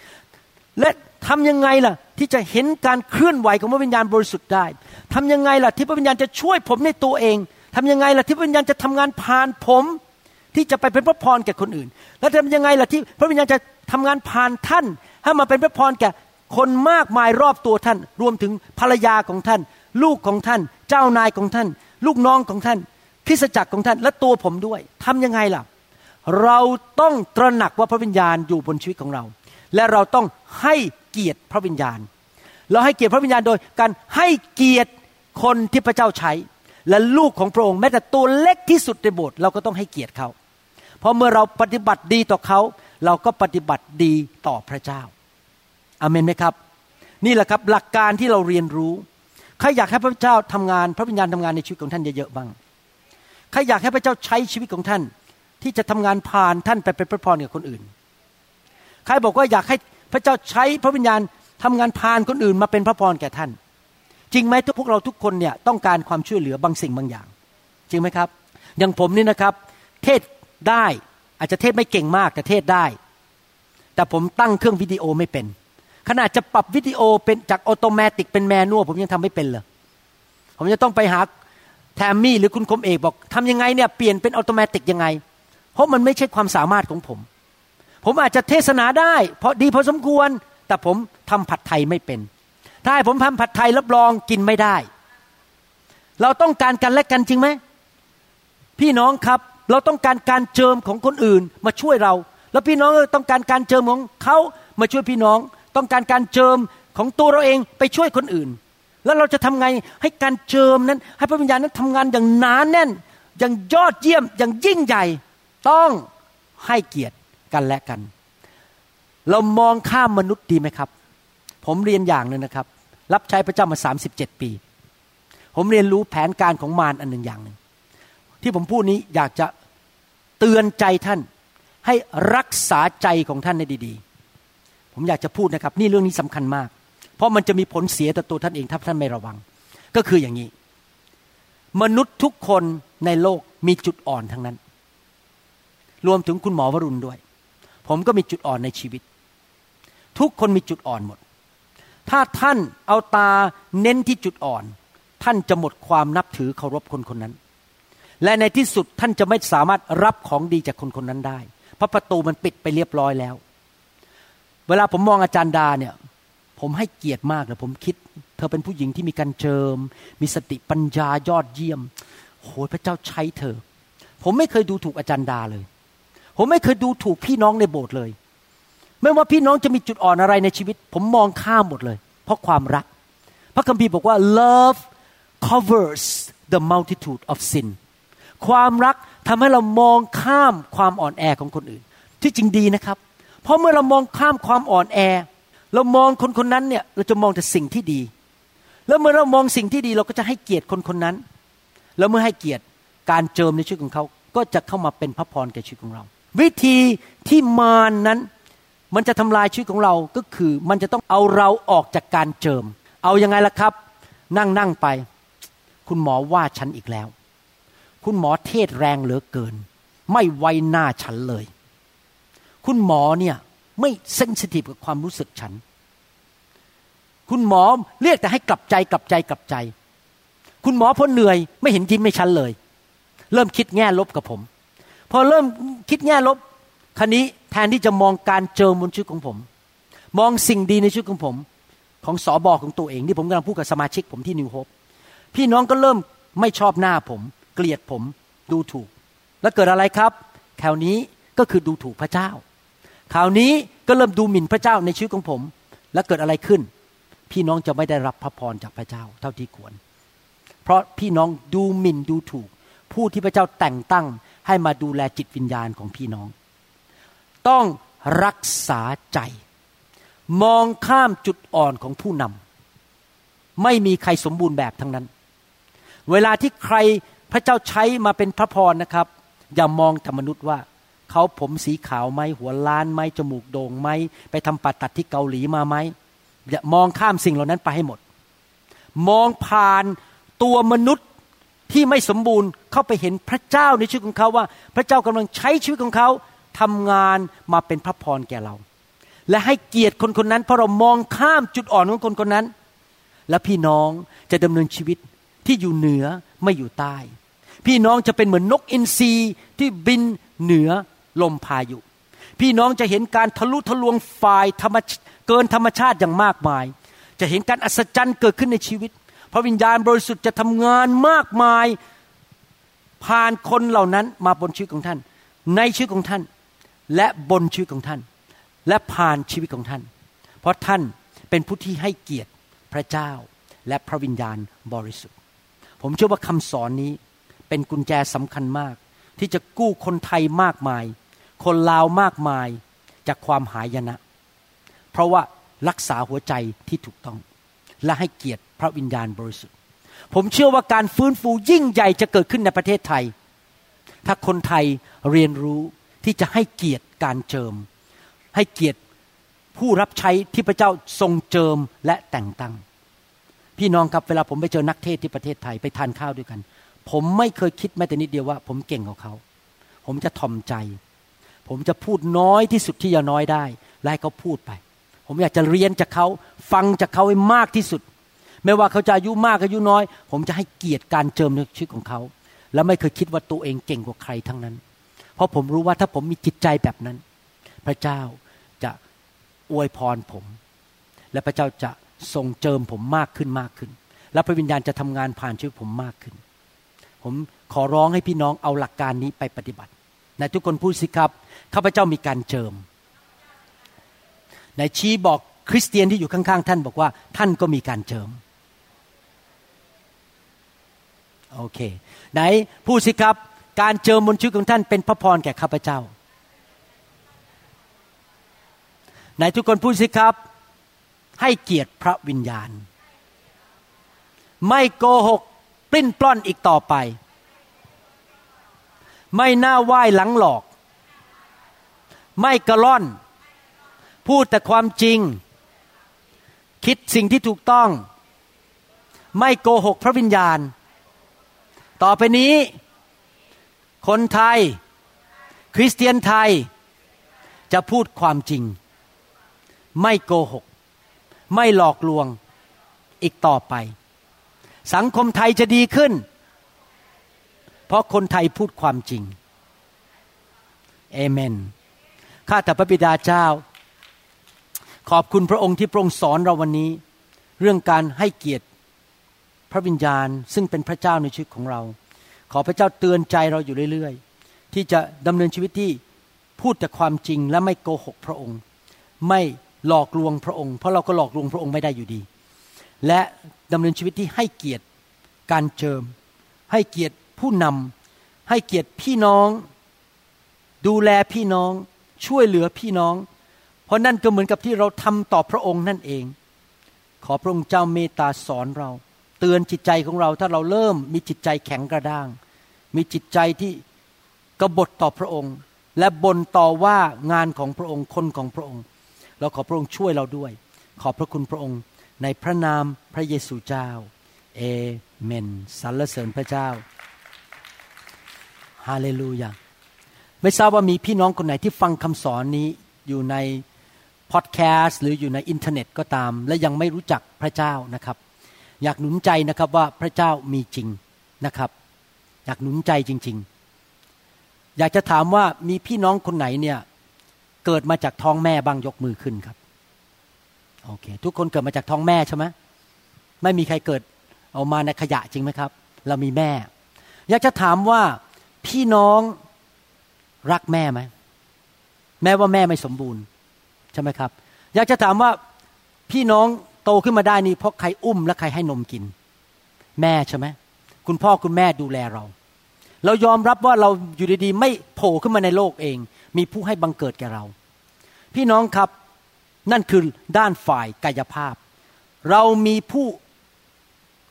และทำยังไงล่ะ ที่จะเห็นการเคลื่อนไหวของพระวิญญาณบริสุทธิ์ได้ทำยังไงล่ะที่พระวิญญาณจะช่วยผมในตัวเองทำยังไงล่ะที่พระวิญญาณจะทำงานผ่านผม ที่จะไปเป็นพระพรแก่คนอื่น แล้วทำยังไงล่ะที่พระวิญญาณจะทำงานผ่านท่านให้มาเป็นพระพรแก่คนมากมายรอบตัวท่าน รวมถึงภรรยาของท่าน ลูกของท่าน เจ้านายของท่าน ลูกน้องของท่านคริสตจักรของท่านและตัวผมด้วยทำยังไงล่ะ เราต้องตระหนักว่าพระวิญญาณอยู่บนชีวิตของเรา และเราต้องให้เกียรติพระวิญญาณ เราให้เกียรติพระวิญญาณโดยการให้เกียรติคนที่พระเจ้าใช้ และลูกของพระองค์แม้แต่ตัวเล็กที่สุดในโบสถ์เราก็ต้องให้เกียรติเขา เพราะเมื่อเราปฏิบัติดีต่อเขา เราก็ปฏิบัติดีต่อพระเจ้าอาเมนไหมครับ นี่แหละครับหลักการที่เราเรียนรู้ ใครอยากให้พระเจ้าทำงาน พระวิญญาณทำงานในชีวิตของท่านเยอะๆบ้างใครอยากให้พระเจ้าใช้ชีวิตของท่าน ที่จะทำงานผ่านท่านไปเป็นพระพรกับคนอื่น ใครบอกว่าอยากให้พระเจ้าใช้พระวิญญาณทำงานผ่านคนอื่นมาเป็นพระพรแก่ท่าน จริงไหมทุกพวกเราทุกคนเนี่ยต้องการความช่วยเหลือบางสิ่งบางอย่าง จริงไหมครับ อย่างผมนี่นะครับ เทศได้อาจจะเทศไม่เก่งมากแต่เทศได้ แต่ผมตั้งเครื่องวิดีโอไม่เป็น ขนาดจะปรับวิดีโอเป็นจากออโตเมติกเป็นแมนนวลผมยังทำไม่เป็นเลย ผมจะต้องไปหาแทมมี่หรือคุณคมเอกบอกทำยังไงเนี่ยเปลี่ยนเป็นออโตเมติกยังไง เพราะมันไม่ใช่ความสามารถของผม ผมอาจจะเทศนาได้ เพราะดีพอสมควร แต่ผมทำผัดไทยไม่เป็น ถ้าให้ผมทำผัดไทยรับรองกินไม่ได้ เราต้องการกันและกันจริงไหมพี่น้องครับเราต้องการการเจิมของคนอื่นมาช่วยเรา แล้วพี่น้องต้องการการเจิมของเขามาช่วยพี่น้อง ต้องการการเจิมของตัวเราเองไปช่วยคนอื่น แล้วเราจะทำไงให้การเจิมนั้น ให้พระวิญญาณนั้นทำงานอย่างหนานแน่น อย่างยอดเยี่ยมอย่างยิ่งใหญ่ ต้องให้เกียรติกันและกัน เรามองข้ามมนุษย์ดีไหมครับ ผมเรียนอย่างหนึ่งนะครับ รับใช้พระเจ้ามา 37 ปี ผมเรียนรู้แผนการของมารอันหนึ่งอย่างหนึ่งที่ผมพูดนี้อยากจะเตือนใจท่านให้รักษาใจของท่านให้ดีๆ ผมอยากจะพูดนะครับ นี่เรื่องนี้สำคัญมาก เพราะมันจะมีผลเสียต่อตัวท่านเองถ้าท่านไม่ระวัง ก็คืออย่างนี้ มนุษย์ทุกคนในโลกมีจุดอ่อนทั้งนั้น รวมถึงคุณหมอวรุณด้วย ผมก็มีจุดอ่อนในชีวิต ทุกคนมีจุดอ่อนหมด ถ้าท่านเอาตาเน้นที่จุดอ่อน ท่านจะหมดความนับถือเคารพคนคนนั้น และในที่สุดท่านจะไม่สามารถรับของดีจากคนคนนั้นได้ เพราะประตูมันปิดไปเรียบร้อยแล้ว เวลาผมมองอาจารย์ดาเนี่ย ผมให้เกียรติมากเลยผมคิด เธอเป็นผู้หญิงที่มีการเจิม มีสติปัญญายอดเยี่ยมโหยพระเจ้าใช้เธอ ผมไม่เคยดูถูกอาจารย์ดาเลย ผมไม่เคยดูถูกพี่น้องในโบสถ์เลย ไม่ว่าพี่น้องจะมีจุดอ่อนอะไรในชีวิต ผมมองข้ามหมดเลย เพราะความรัก พระคัมภีร์บอกว่า love covers the multitude of sin ความรักทำให้เรามองข้ามความอ่อนแอของคนอื่น ที่จริงดีนะครับ เพราะเมื่อเรามองข้ามความอ่อนแอ เรามองคนคนนั้นเนี่ยเราจะมองแต่สิ่งที่ดี แล้วเมื่อเรามองสิ่งที่ดีเราก็จะให้เกียรติคนคนนั้น แล้วเมื่อให้เกียรติการเจิมในชีวิตของเขา ก็จะเข้ามาเป็นพระพรแก่ชีวิตของเรา วิธีที่มารนนั้นมันจะทำลายชีวิตของเราก็คือมันจะต้องเอาเราออกจากการเจิม เอาอยัางไงล่ะครับ นั่งนั่งไป คุณหมอว่าฉันอีกแล้ว คุณหมอเทศแรงเหลือเกิน ไม่ไว้หน้าฉันเลย คุณหมอเนี่ยไม่เซนซิทีฟกับความรู้สึกฉัน คุณหมอเรียกแต่ให้กลับใจกลับใจกลับใจ คุณหมอพอเหนื่อยไม่เห็นยิ้มไม่ฉันเลย เริ่มคิดแง่ลบกับผม พอเริ่มคิดแง่ลบคันนี้แทนที่จะมองการเจอบนชีวิตของผม มองสิ่งดีในชีวิตของผม ของสอบอของตัวเองที่ผมกำลังพูดกับสมาชิกผมที่นิวโฮปพี่น้องก็เริ่มไม่ชอบหน้าผม เกลียดผมดูถูก แล้วเกิดอะไรครับคราวนี้ก็คือดูถูกพระเจ้า คราวนี้ก็เริ่มดูหมิ่นพระเจ้าในชีวิตของผม แล้วเกิดอะไรขึ้น พี่น้องจะไม่ได้รับพระพรจากพระเจ้าเท่าที่ควร เพราะพี่น้องดูหมิ่นดูถูก ผู้ที่พระเจ้าแต่งตั้งให้มาดูแลจิตวิญญาณของพี่น้อง ต้องรักษาใจ มองข้ามจุดอ่อนของผู้นำไม่มีใครสมบูรณ์แบบทั้งนั้น เวลาที่ใครพระเจ้าใช้มาเป็นพระพรนะครับ อย่ามองแต่มนุษย์ว่า เขาผมสีขาวไหมหัวล้านไหมจมูกโด่งไหมไปทำปัดตัดที่เกาหลีมาไหมอย่ามองข้ามสิ่งเหล่านั้นไปให้หมด มองผ่านตัวมนุษย์ที่ไม่สมบูรณ์เข้าไปเห็นพระเจ้าในชีวิตของเขาว่า พระเจ้ากำลังใช้ชีวิตของเขาทำงานมาเป็นพระพรแก่เรา และให้เกียรติคนคนนั้น เพราะเรามองข้ามจุดอ่อนของคนคนนั้น และพี่น้องจะดำเนินชีวิตที่อยู่เหนือไม่อยู่ใต้ พี่น้องจะเป็นเหมือนนกอินทรีที่บินเหนือ ลมพายุ พี่น้องจะเห็นการทะลุทะลวงฝ่ายธรรมเกินธรรมชาติอย่างมากมาย จะเห็นการอัศจรรย์เกิดขึ้นในชีวิต พระวิญญาณบริสุทธิ์จะทำงานมากมาย ผ่านคนเหล่านั้นมาบนชีวิตของท่าน ในชีวิตของท่าน และบนชีวิตของท่าน และผ่านชีวิตของท่าน เพราะท่านเป็นผู้ที่ให้เกียรติพระเจ้าและพระวิญญาณบริสุทธิ์ ผมเชื่อว่าคำสอนนี้เป็นกุญแจสำคัญมาก ที่จะกู้คนไทยมากมาย คนลาวมากมายจากความหายนะ เพราะว่ารักษาหัวใจที่ถูกต้อง และให้เกียรติพระวิญญาณบริสุทธิ์ ผมเชื่อว่าการฟื้นฟูยิ่งใหญ่จะเกิดขึ้นในประเทศไทย ถ้าคนไทยเรียนรู้ที่จะให้เกียรติการเจิม ให้เกียรติผู้รับใช้ที่พระเจ้าทรงเจิมและแต่งตั้ง พี่น้องครับเวลาผมไปเจอนักเทศที่ประเทศไทยไปทานข้าวด้วยกัน ผมไม่เคยคิดแม้แต่นิดเดียวว่า ผมเก่งกว่าเขา ผมจะทอมใจ ผมจะพูดน้อยที่สุดที่จะน้อยได้และให้เขาพูดไป ผมอยากจะเรียนจากเขาฟังจากเขาให้มากที่สุด ไม่ว่าเขาจะอายุมากอายุน้อย ผมจะให้เกียรติการเจิมในชีวิตของเขา และไม่เคยคิดว่าตัวเองเก่งกว่าใครทั้งนั้น เพราะผมรู้ว่าถ้าผมมีจิตใจแบบนั้น พระเจ้าจะอวยพรผม และพระเจ้าจะทรงเจิมผมมากขึ้นมากขึ้น และพระวิญญาณจะทำงานผ่านชีวิตผมมากขึ้น ผมขอร้องให้พี่น้องเอาหลักการนี้ไปปฏิบัติ ในทุกคนพูดสิครับข้าพเจ้ามีการเจิมในชี้บอกคริสเตียนที่อยู่ข้างๆ ท่านบอกว่าท่านก็มีการเจิมโอเค ไหนพูดสิครับ การเจิมบนชีวิตของท่านเป็นพระพรแก่ข้าพเจ้า ไหนทุกคนพูดสิครับ ให้เกียรติพระวิญญาณ ไม่โกหกปลิ้นปล้อนอีกต่อไป ไม่น้าไหว้หลังหลอก ไม่กระล่อน พูดแต่ความจริง คิดสิ่งที่ถูกต้อง ไม่โกหกพระวิญญาณ ต่อไปนี้ คนไทย คริสเตียนไทย จะพูดความจริง ไม่โกหก ไม่หลอกลวงอีกต่อไป สังคมไทยจะดีขึ้น ราะคนไทยพูดความจริงเอเมนข้าแต่พระบิดาเจ้า ขอบคุณพระองค์ที่พระองค์สอนเราวันนี้ เรื่องการให้เกียรติพระวิญญาณ ซึ่งเป็นพระเจ้าในชีวิตของเรา ขอพระเจ้าเตือนใจเราอยู่เรื่อยๆ ที่จะดำเนินชีวิตที่พูดแต่ความจริงและไม่โกหกพระองค์ ไม่หลอกลวงพระองค์ เพราะเราก็หลอกลวงพระองค์ไม่ได้อยู่ดี และดำเนินชีวิตที่ให้เกียรติการเจิม ให้เกียรติ ผู้นำให้เกียรติพี่น้อง ดูแลพี่น้อง ช่วยเหลือพี่น้อง เพราะนั่นก็เหมือนกับที่เราทำต่อพระองค์นั่นเอง ขอพระองค์เจ้าเมตตาสอนเรา เตือนจิตใจของเราถ้าเราเริ่มมีจิตใจแข็งกระด้าง มีจิตใจที่กบฏต่อพระองค์ และบ่นต่อว่างานของพระองค์คนของพระองค์ เราขอพระองค์ช่วยเราด้วย ขอบพระคุณพระองค์ในพระนามพระเยซูเจ้า เอเมนสรรเสริญพระเจ้า ฮาเลลูยาไม่ทราบว่ามีพี่น้องคนไหนที่ฟังคำสอนนี้อยู่ในพอดแคสต์หรืออยู่ในอินเทอร์เน็ตก็ตาม และยังไม่รู้จักพระเจ้านะครับ อยากหนุนใจนะครับว่าพระเจ้ามีจริงนะครับ อยากหนุนใจจริง ๆ อยากจะถามว่ามีพี่น้องคนไหนเนี่ยเกิดมาจากท้องแม่บ้างยกมือขึ้นครับโอเค ทุกคนเกิดมาจากท้องแม่ใช่ไหมไม่มีใครเกิดออกมาในขยะจริงไหมครับ เรามีแม่ อยากจะถามว่า พี่น้องรักแม่ไหมแม้ว่าแม่ไม่สมบูรณ์ใช่ไหมครับ อยากจะถามว่าพี่น้องโตขึ้นมาได้นี่เพราะใครอุ้มและใครให้นมกิน แม่ใช่ไหมคุณพ่อคุณแม่ดูแลเรา เรายอมรับว่าเราอยู่ดีๆ ไม่โผล่ขึ้นมาในโลกเอง มีผู้ให้บังเกิดแก่เรา พี่น้องครับนั่นคือด้านฝ่ายกายภาพ เรามีผู้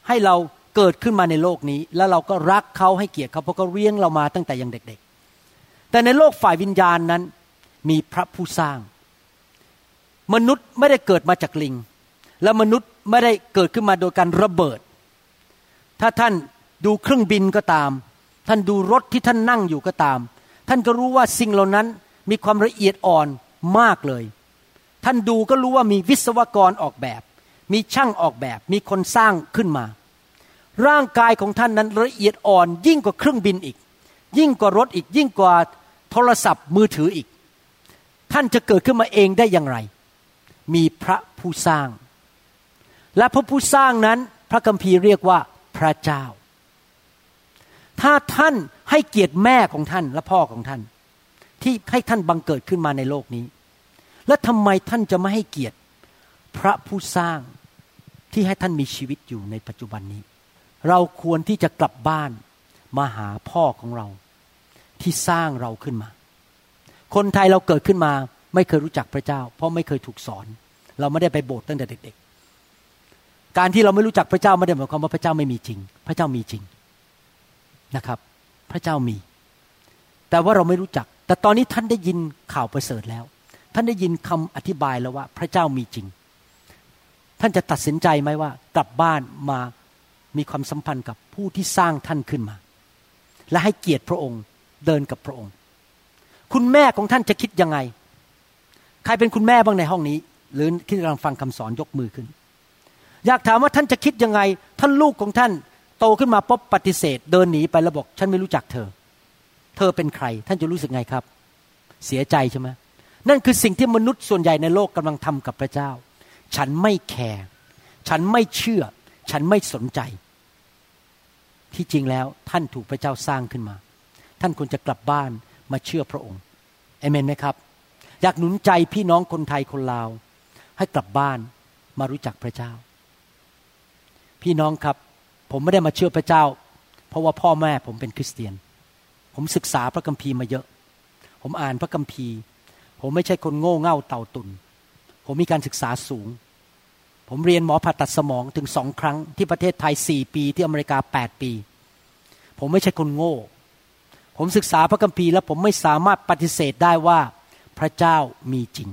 ให้เรา เกิดขึ้นมาในโลกนี้ แล้วเราก็รักเขาให้เกียรติเขาเพราะเขาเลี้ยงเรามาตั้งแต่ยังเด็ก ๆ แต่ในโลกฝ่ายวิญญาณนั้นมีพระผู้สร้าง มนุษย์ไม่ได้เกิดมาจากลิง และมนุษย์ไม่ได้เกิดขึ้นมาโดยการระเบิด ถ้าท่านดูเครื่องบินก็ตาม ท่านดูรถที่ท่านนั่งอยู่ก็ตาม ท่านก็รู้ว่าสิ่งเหล่านั้นมีความละเอียดอ่อนมากเลย ท่านดูก็รู้ว่ามีวิศวกรออกแบบ มีช่างออกแบบ มีคนสร้างขึ้นมา ร่างกายของท่านนั้นละเอียดอ่อน ยิ่งกว่าเครื่องบินอีก ยิ่งกว่ารถอีก ยิ่งกว่าโทรศัพท์มือถืออีก ท่านจะเกิดขึ้นมาเองได้อย่างไร มีพระผู้สร้าง และพระผู้สร้างนั้นพระคัมภีร์เรียกว่าพระเจ้า ถ้าท่านให้เกียรติแม่ของท่านและพ่อของท่าน ที่ให้ท่านบังเกิดขึ้นมาในโลกนี้ แล้วทำไมท่านจะไม่ให้เกียรติพระผู้สร้างที่ให้ท่านมีชีวิตอยู่ในปัจจุบันนี้ เราควรที่จะกลับบ้านมาหาพ่อของเรา ที่สร้างเราขึ้นมา คนไทยเราเกิดขึ้นมา ไม่เคยรู้จักพระเจ้า เพราะไม่เคยถูกสอน เราไม่ได้ไปโบสถ์ตั้งแต่เด็ก ๆ การที่เราไม่รู้จักพระเจ้าไม่ได้หมายความว่าพระเจ้าไม่มีจริง พระเจ้ามีจริงนะครับ พระเจ้ามี แต่ว่าเราไม่รู้จัก แต่ตอนนี้ท่านได้ยินข่าวประเสริฐแล้ว ท่านได้ยินคำอธิบายแล้วว่า พระเจ้ามีจริง ท่านจะตัดสินใจไหมว่ากลับบ้านมา มีความสัมพันธ์กับผู้ที่สร้างท่านขึ้นมา และให้เกียรติพระองค์เดินกับพระองค์ คุณแม่ของท่านจะคิดยังไง ใครเป็นคุณแม่บ้างในห้องนี้ หรือที่กำลังฟังคำสอนยกมือขึ้น อยากถามว่าท่านจะคิดยังไง ท่านลูกของท่านโตขึ้นมาปุ๊บปฏิเสธ เดินหนีไปแล้วบอกฉันไม่รู้จักเธอ เธอเป็นใคร ท่านจะรู้สึกไงครับ เสียใจใช่ไหมนั่นคือสิ่งที่มนุษย์ส่วนใหญ่ในโลกกำลังทำกับพระเจ้า ฉันไม่แคร์ฉันไม่เชื่อ ฉันไม่สนใจ ที่จริงแล้วท่านถูกพระเจ้าสร้างขึ้นมา ท่านควรจะกลับบ้านมาเชื่อพระองค์เอเมนไหมครับ อยากหนุนใจพี่น้องคนไทยคนลาว ให้กลับบ้านมารู้จักพระเจ้า พี่น้องครับ ผมไม่ได้มาเชื่อพระเจ้า เพราะว่าพ่อแม่ผมเป็นคริสเตียน ผมศึกษาพระคัมภีร์มาเยอะ ผมอ่านพระคัมภีร์ ผมไม่ใช่คนโง่เง่าเต่าตุน ผมมีการศึกษาสูง ผมเรียนหมอผ่าตัดสมองถึงสองครั้งที่ประเทศไทยสี่ปี ที่อเมริกาแปดปี ผมไม่ใช่คนโง่ ผมศึกษาพระคัมภีร์แล้วผมไม่สามารถปฏิเสธได้ว่าพระเจ้ามีจริง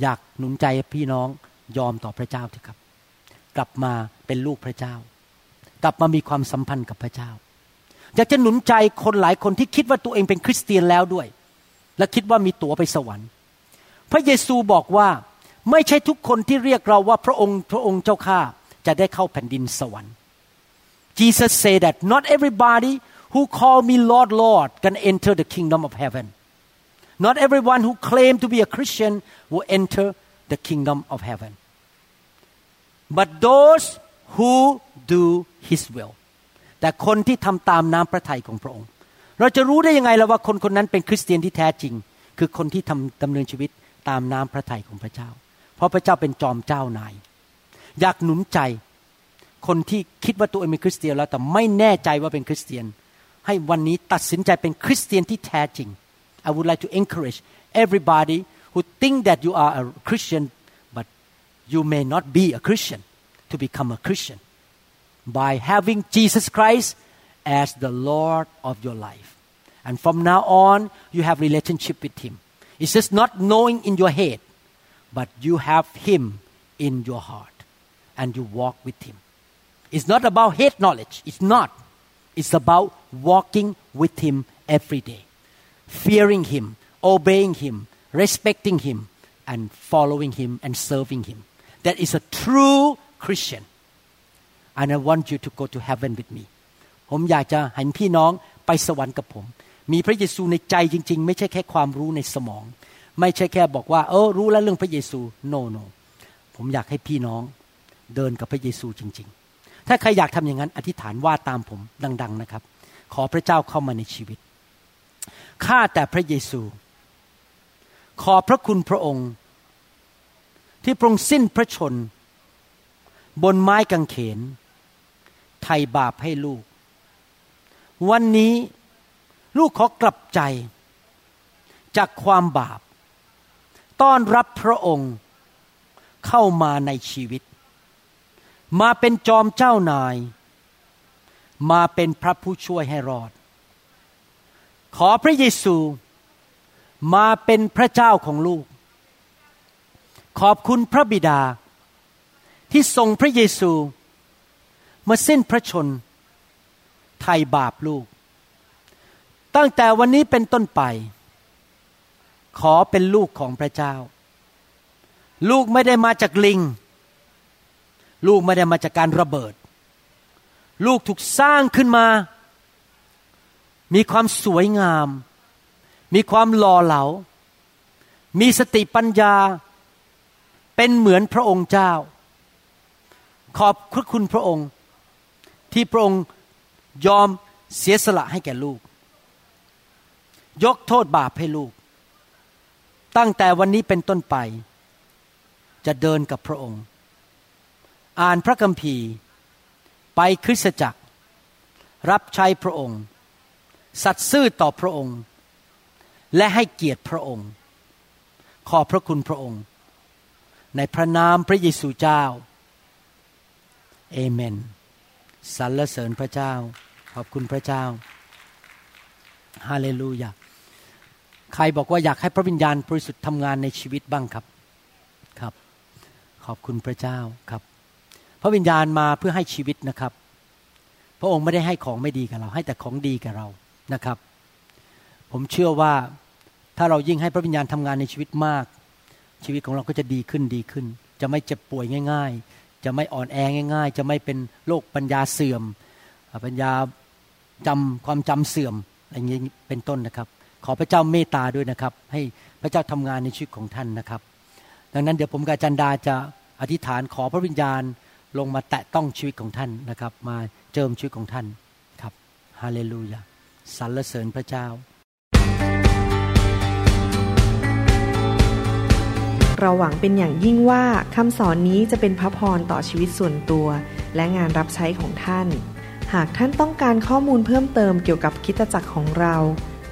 อยากหนุนใจพี่น้องยอมต่อพระเจ้าเถอะครับ กลับมาเป็นลูกพระเจ้า กลับมามีความสัมพันธ์กับพระเจ้า อยากจะหนุนใจคนหลายคนที่คิดว่าตัวเองเป็นคริสเตียนแล้วด้วย และคิดว่ามีตั๋วไปสวรรค์ พระเยซูบอกว่า ไม่ใช่ทุกคนที่เรียกเราว่าพระองค์พระองค์เจ้าข้าจะได้เข้าแผ่นดินสวรรค์ Jesus said that not everybody who call me Lord Lord can enter the kingdom of heaven not everyone who claim to be a Christian will enter the kingdom of heaven but those who do His will แต่คนที่ทำตามน้ำพระทัยของพระองค์ เราจะรู้ได้ยังไงล่ะว่าคนคนนั้นเป็นคริสเตียนที่แท้จริง คือคนที่ทำดำเนินชีวิตตามน้ำพระทัยของพระเจ้า เพราะพระเจ้าเป็นจอมเจ้านาย อยากหนุนใจ คนที่คิดว่าตัวเองเป็นคริสเตียนแล้วแต่ไม่แน่ใจว่าเป็นคริสเตียน ให้วันนี้ตัดสินใจเป็นคริสเตียนที่แท้จริง I would like to encourage everybody who think that you are a Christian but you may not be a Christian to become a Christian by having Jesus Christ as the Lord of your life and from now on you have relationship with him it's just not knowing in your head but you have him in your heart and you walk with him it's not about head knowledge it's not it's about walking with him every day fearing him obeying him respecting him and following him and serving him that is a true Christian and I want you to go to heaven with me ผมอยากจะเห็นพี่น้องไปสวรรค์กับผม มีพระเยซูในใจจริง ๆ ไม่ใช่แค่ความรู้ในสมอง ไม่ใช่แค่บอกว่า เออรู้แล้วเรื่องพระเยซู no no ผมอยากให้พี่น้องเดินกับพระเยซูจริง ๆ ถ้าใครอยากทำอย่างนั้น อธิษฐานว่าตามผมดัง ๆ นะครับ ขอพระเจ้าเข้ามาในชีวิตข้าแต่พระเยซู ขอพระคุณพระองค์ ที่พระองค์สิ้นพระชน บนไม้กางเขนไถ่บาปให้ลูก วันนี้ลูกขอกลับใจจากความบาป ต้อนรับพระองค์เข้ามาในชีวิต มาเป็นจอมเจ้านาย มาเป็นพระผู้ช่วยให้รอดขขอพระเยซูมาเป็นพระเจ้าของลูก ขอบคุณพระบิดา ที่ส่งพระเยซู มาสิ้นพระชน ไถ่บาปลูก ตั้งแต่วันนี้เป็นต้นไป ขอเป็นลูกของพระเจ้า ลูกไม่ได้มาจากลิง ลูกไม่ได้มาจากการระเบิด ลูกถูกสร้างขึ้นมา มีความสวยงาม มีความหล่อเหลา มีสติปัญญา เป็นเหมือนพระองค์เจ้า ขอบพระคุณพระองค์ ที่พระองค์ยอมเสียสละให้แก่ลูก ยกโทษบาปให้ลูก ตั้งแต่วันนี้เป็นต้นไป จะเดินกับพระองค์ อ่านพระคัมภีร์ ไปคริสตจักร รับใช้พระองค์ สัตย์ซื่อต่อพระองค์ และให้เกียรติพระองค์ ขอบพระคุณพระองค์ ในพระนามพระเยซูเจ้าเอเมนสรรเสริญพระเจ้า ขอบคุณพระเจ้า ฮาเลลูยา ใครบอกว่าอยากให้พระวิญญาณบริสุทธิ์ทำงานในชีวิตบ้างครับครับ ขอบคุณพระเจ้าครับ พระวิญญาณมาเพื่อให้ชีวิตนะครับ พระองค์ไม่ได้ให้ของไม่ดีกับเรา ให้แต่ของดีกับเรานะครับ ผมเชื่อว่าถ้าเรายิ่งให้พระวิญญาณทำงานในชีวิตมาก ชีวิตของเราก็จะดีขึ้นดีขึ้น จะไม่เจ็บป่วยง่าย ๆ จะไม่อ่อนแอง่าย ๆ จะไม่เป็นโรคปัญญาเสื่อมปัญญาจำความจำเสื่อมอะไรอย่างนี้เป็นต้นนะครับ ขอพระเจ้าเมตตาด้วยนะครับ ให้พระเจ้าทำงานในชีวิตของท่านนะครับ ดังนั้นเดี๋ยวผมกับอาจารย์ดาจะอธิษฐานขอพระวิญญาณลงมาแตะต้องชีวิตของท่านนะครับ มาเจิมชีวิตของท่านครับฮาเลลูยาสรรเสริญพระเจ้า เราหวังเป็นอย่างยิ่งว่าคำสอนนี้จะเป็นพระพรต่อชีวิตส่วนตัว และงานรับใช้ของท่าน หากท่านต้องการข้อมูลเพิ่มเติมเกี่ยวกับคริดจักรของเรา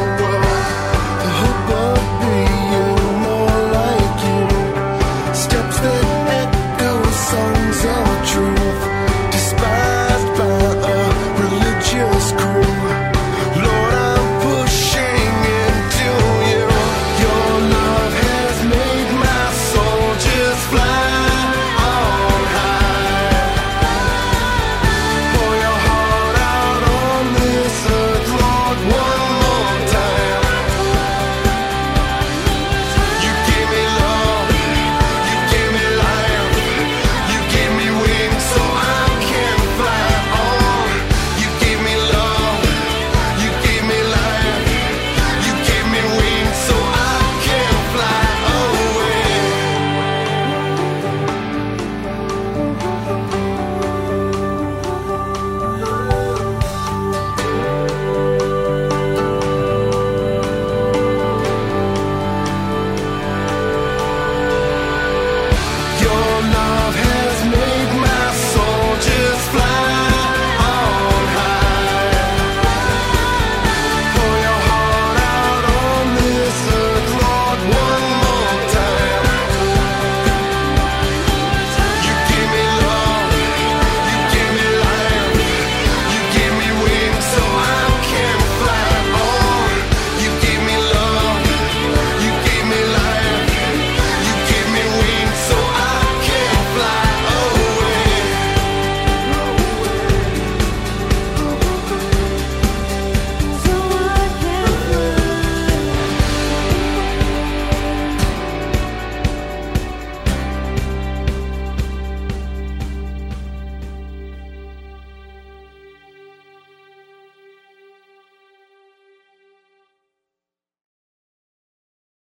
world.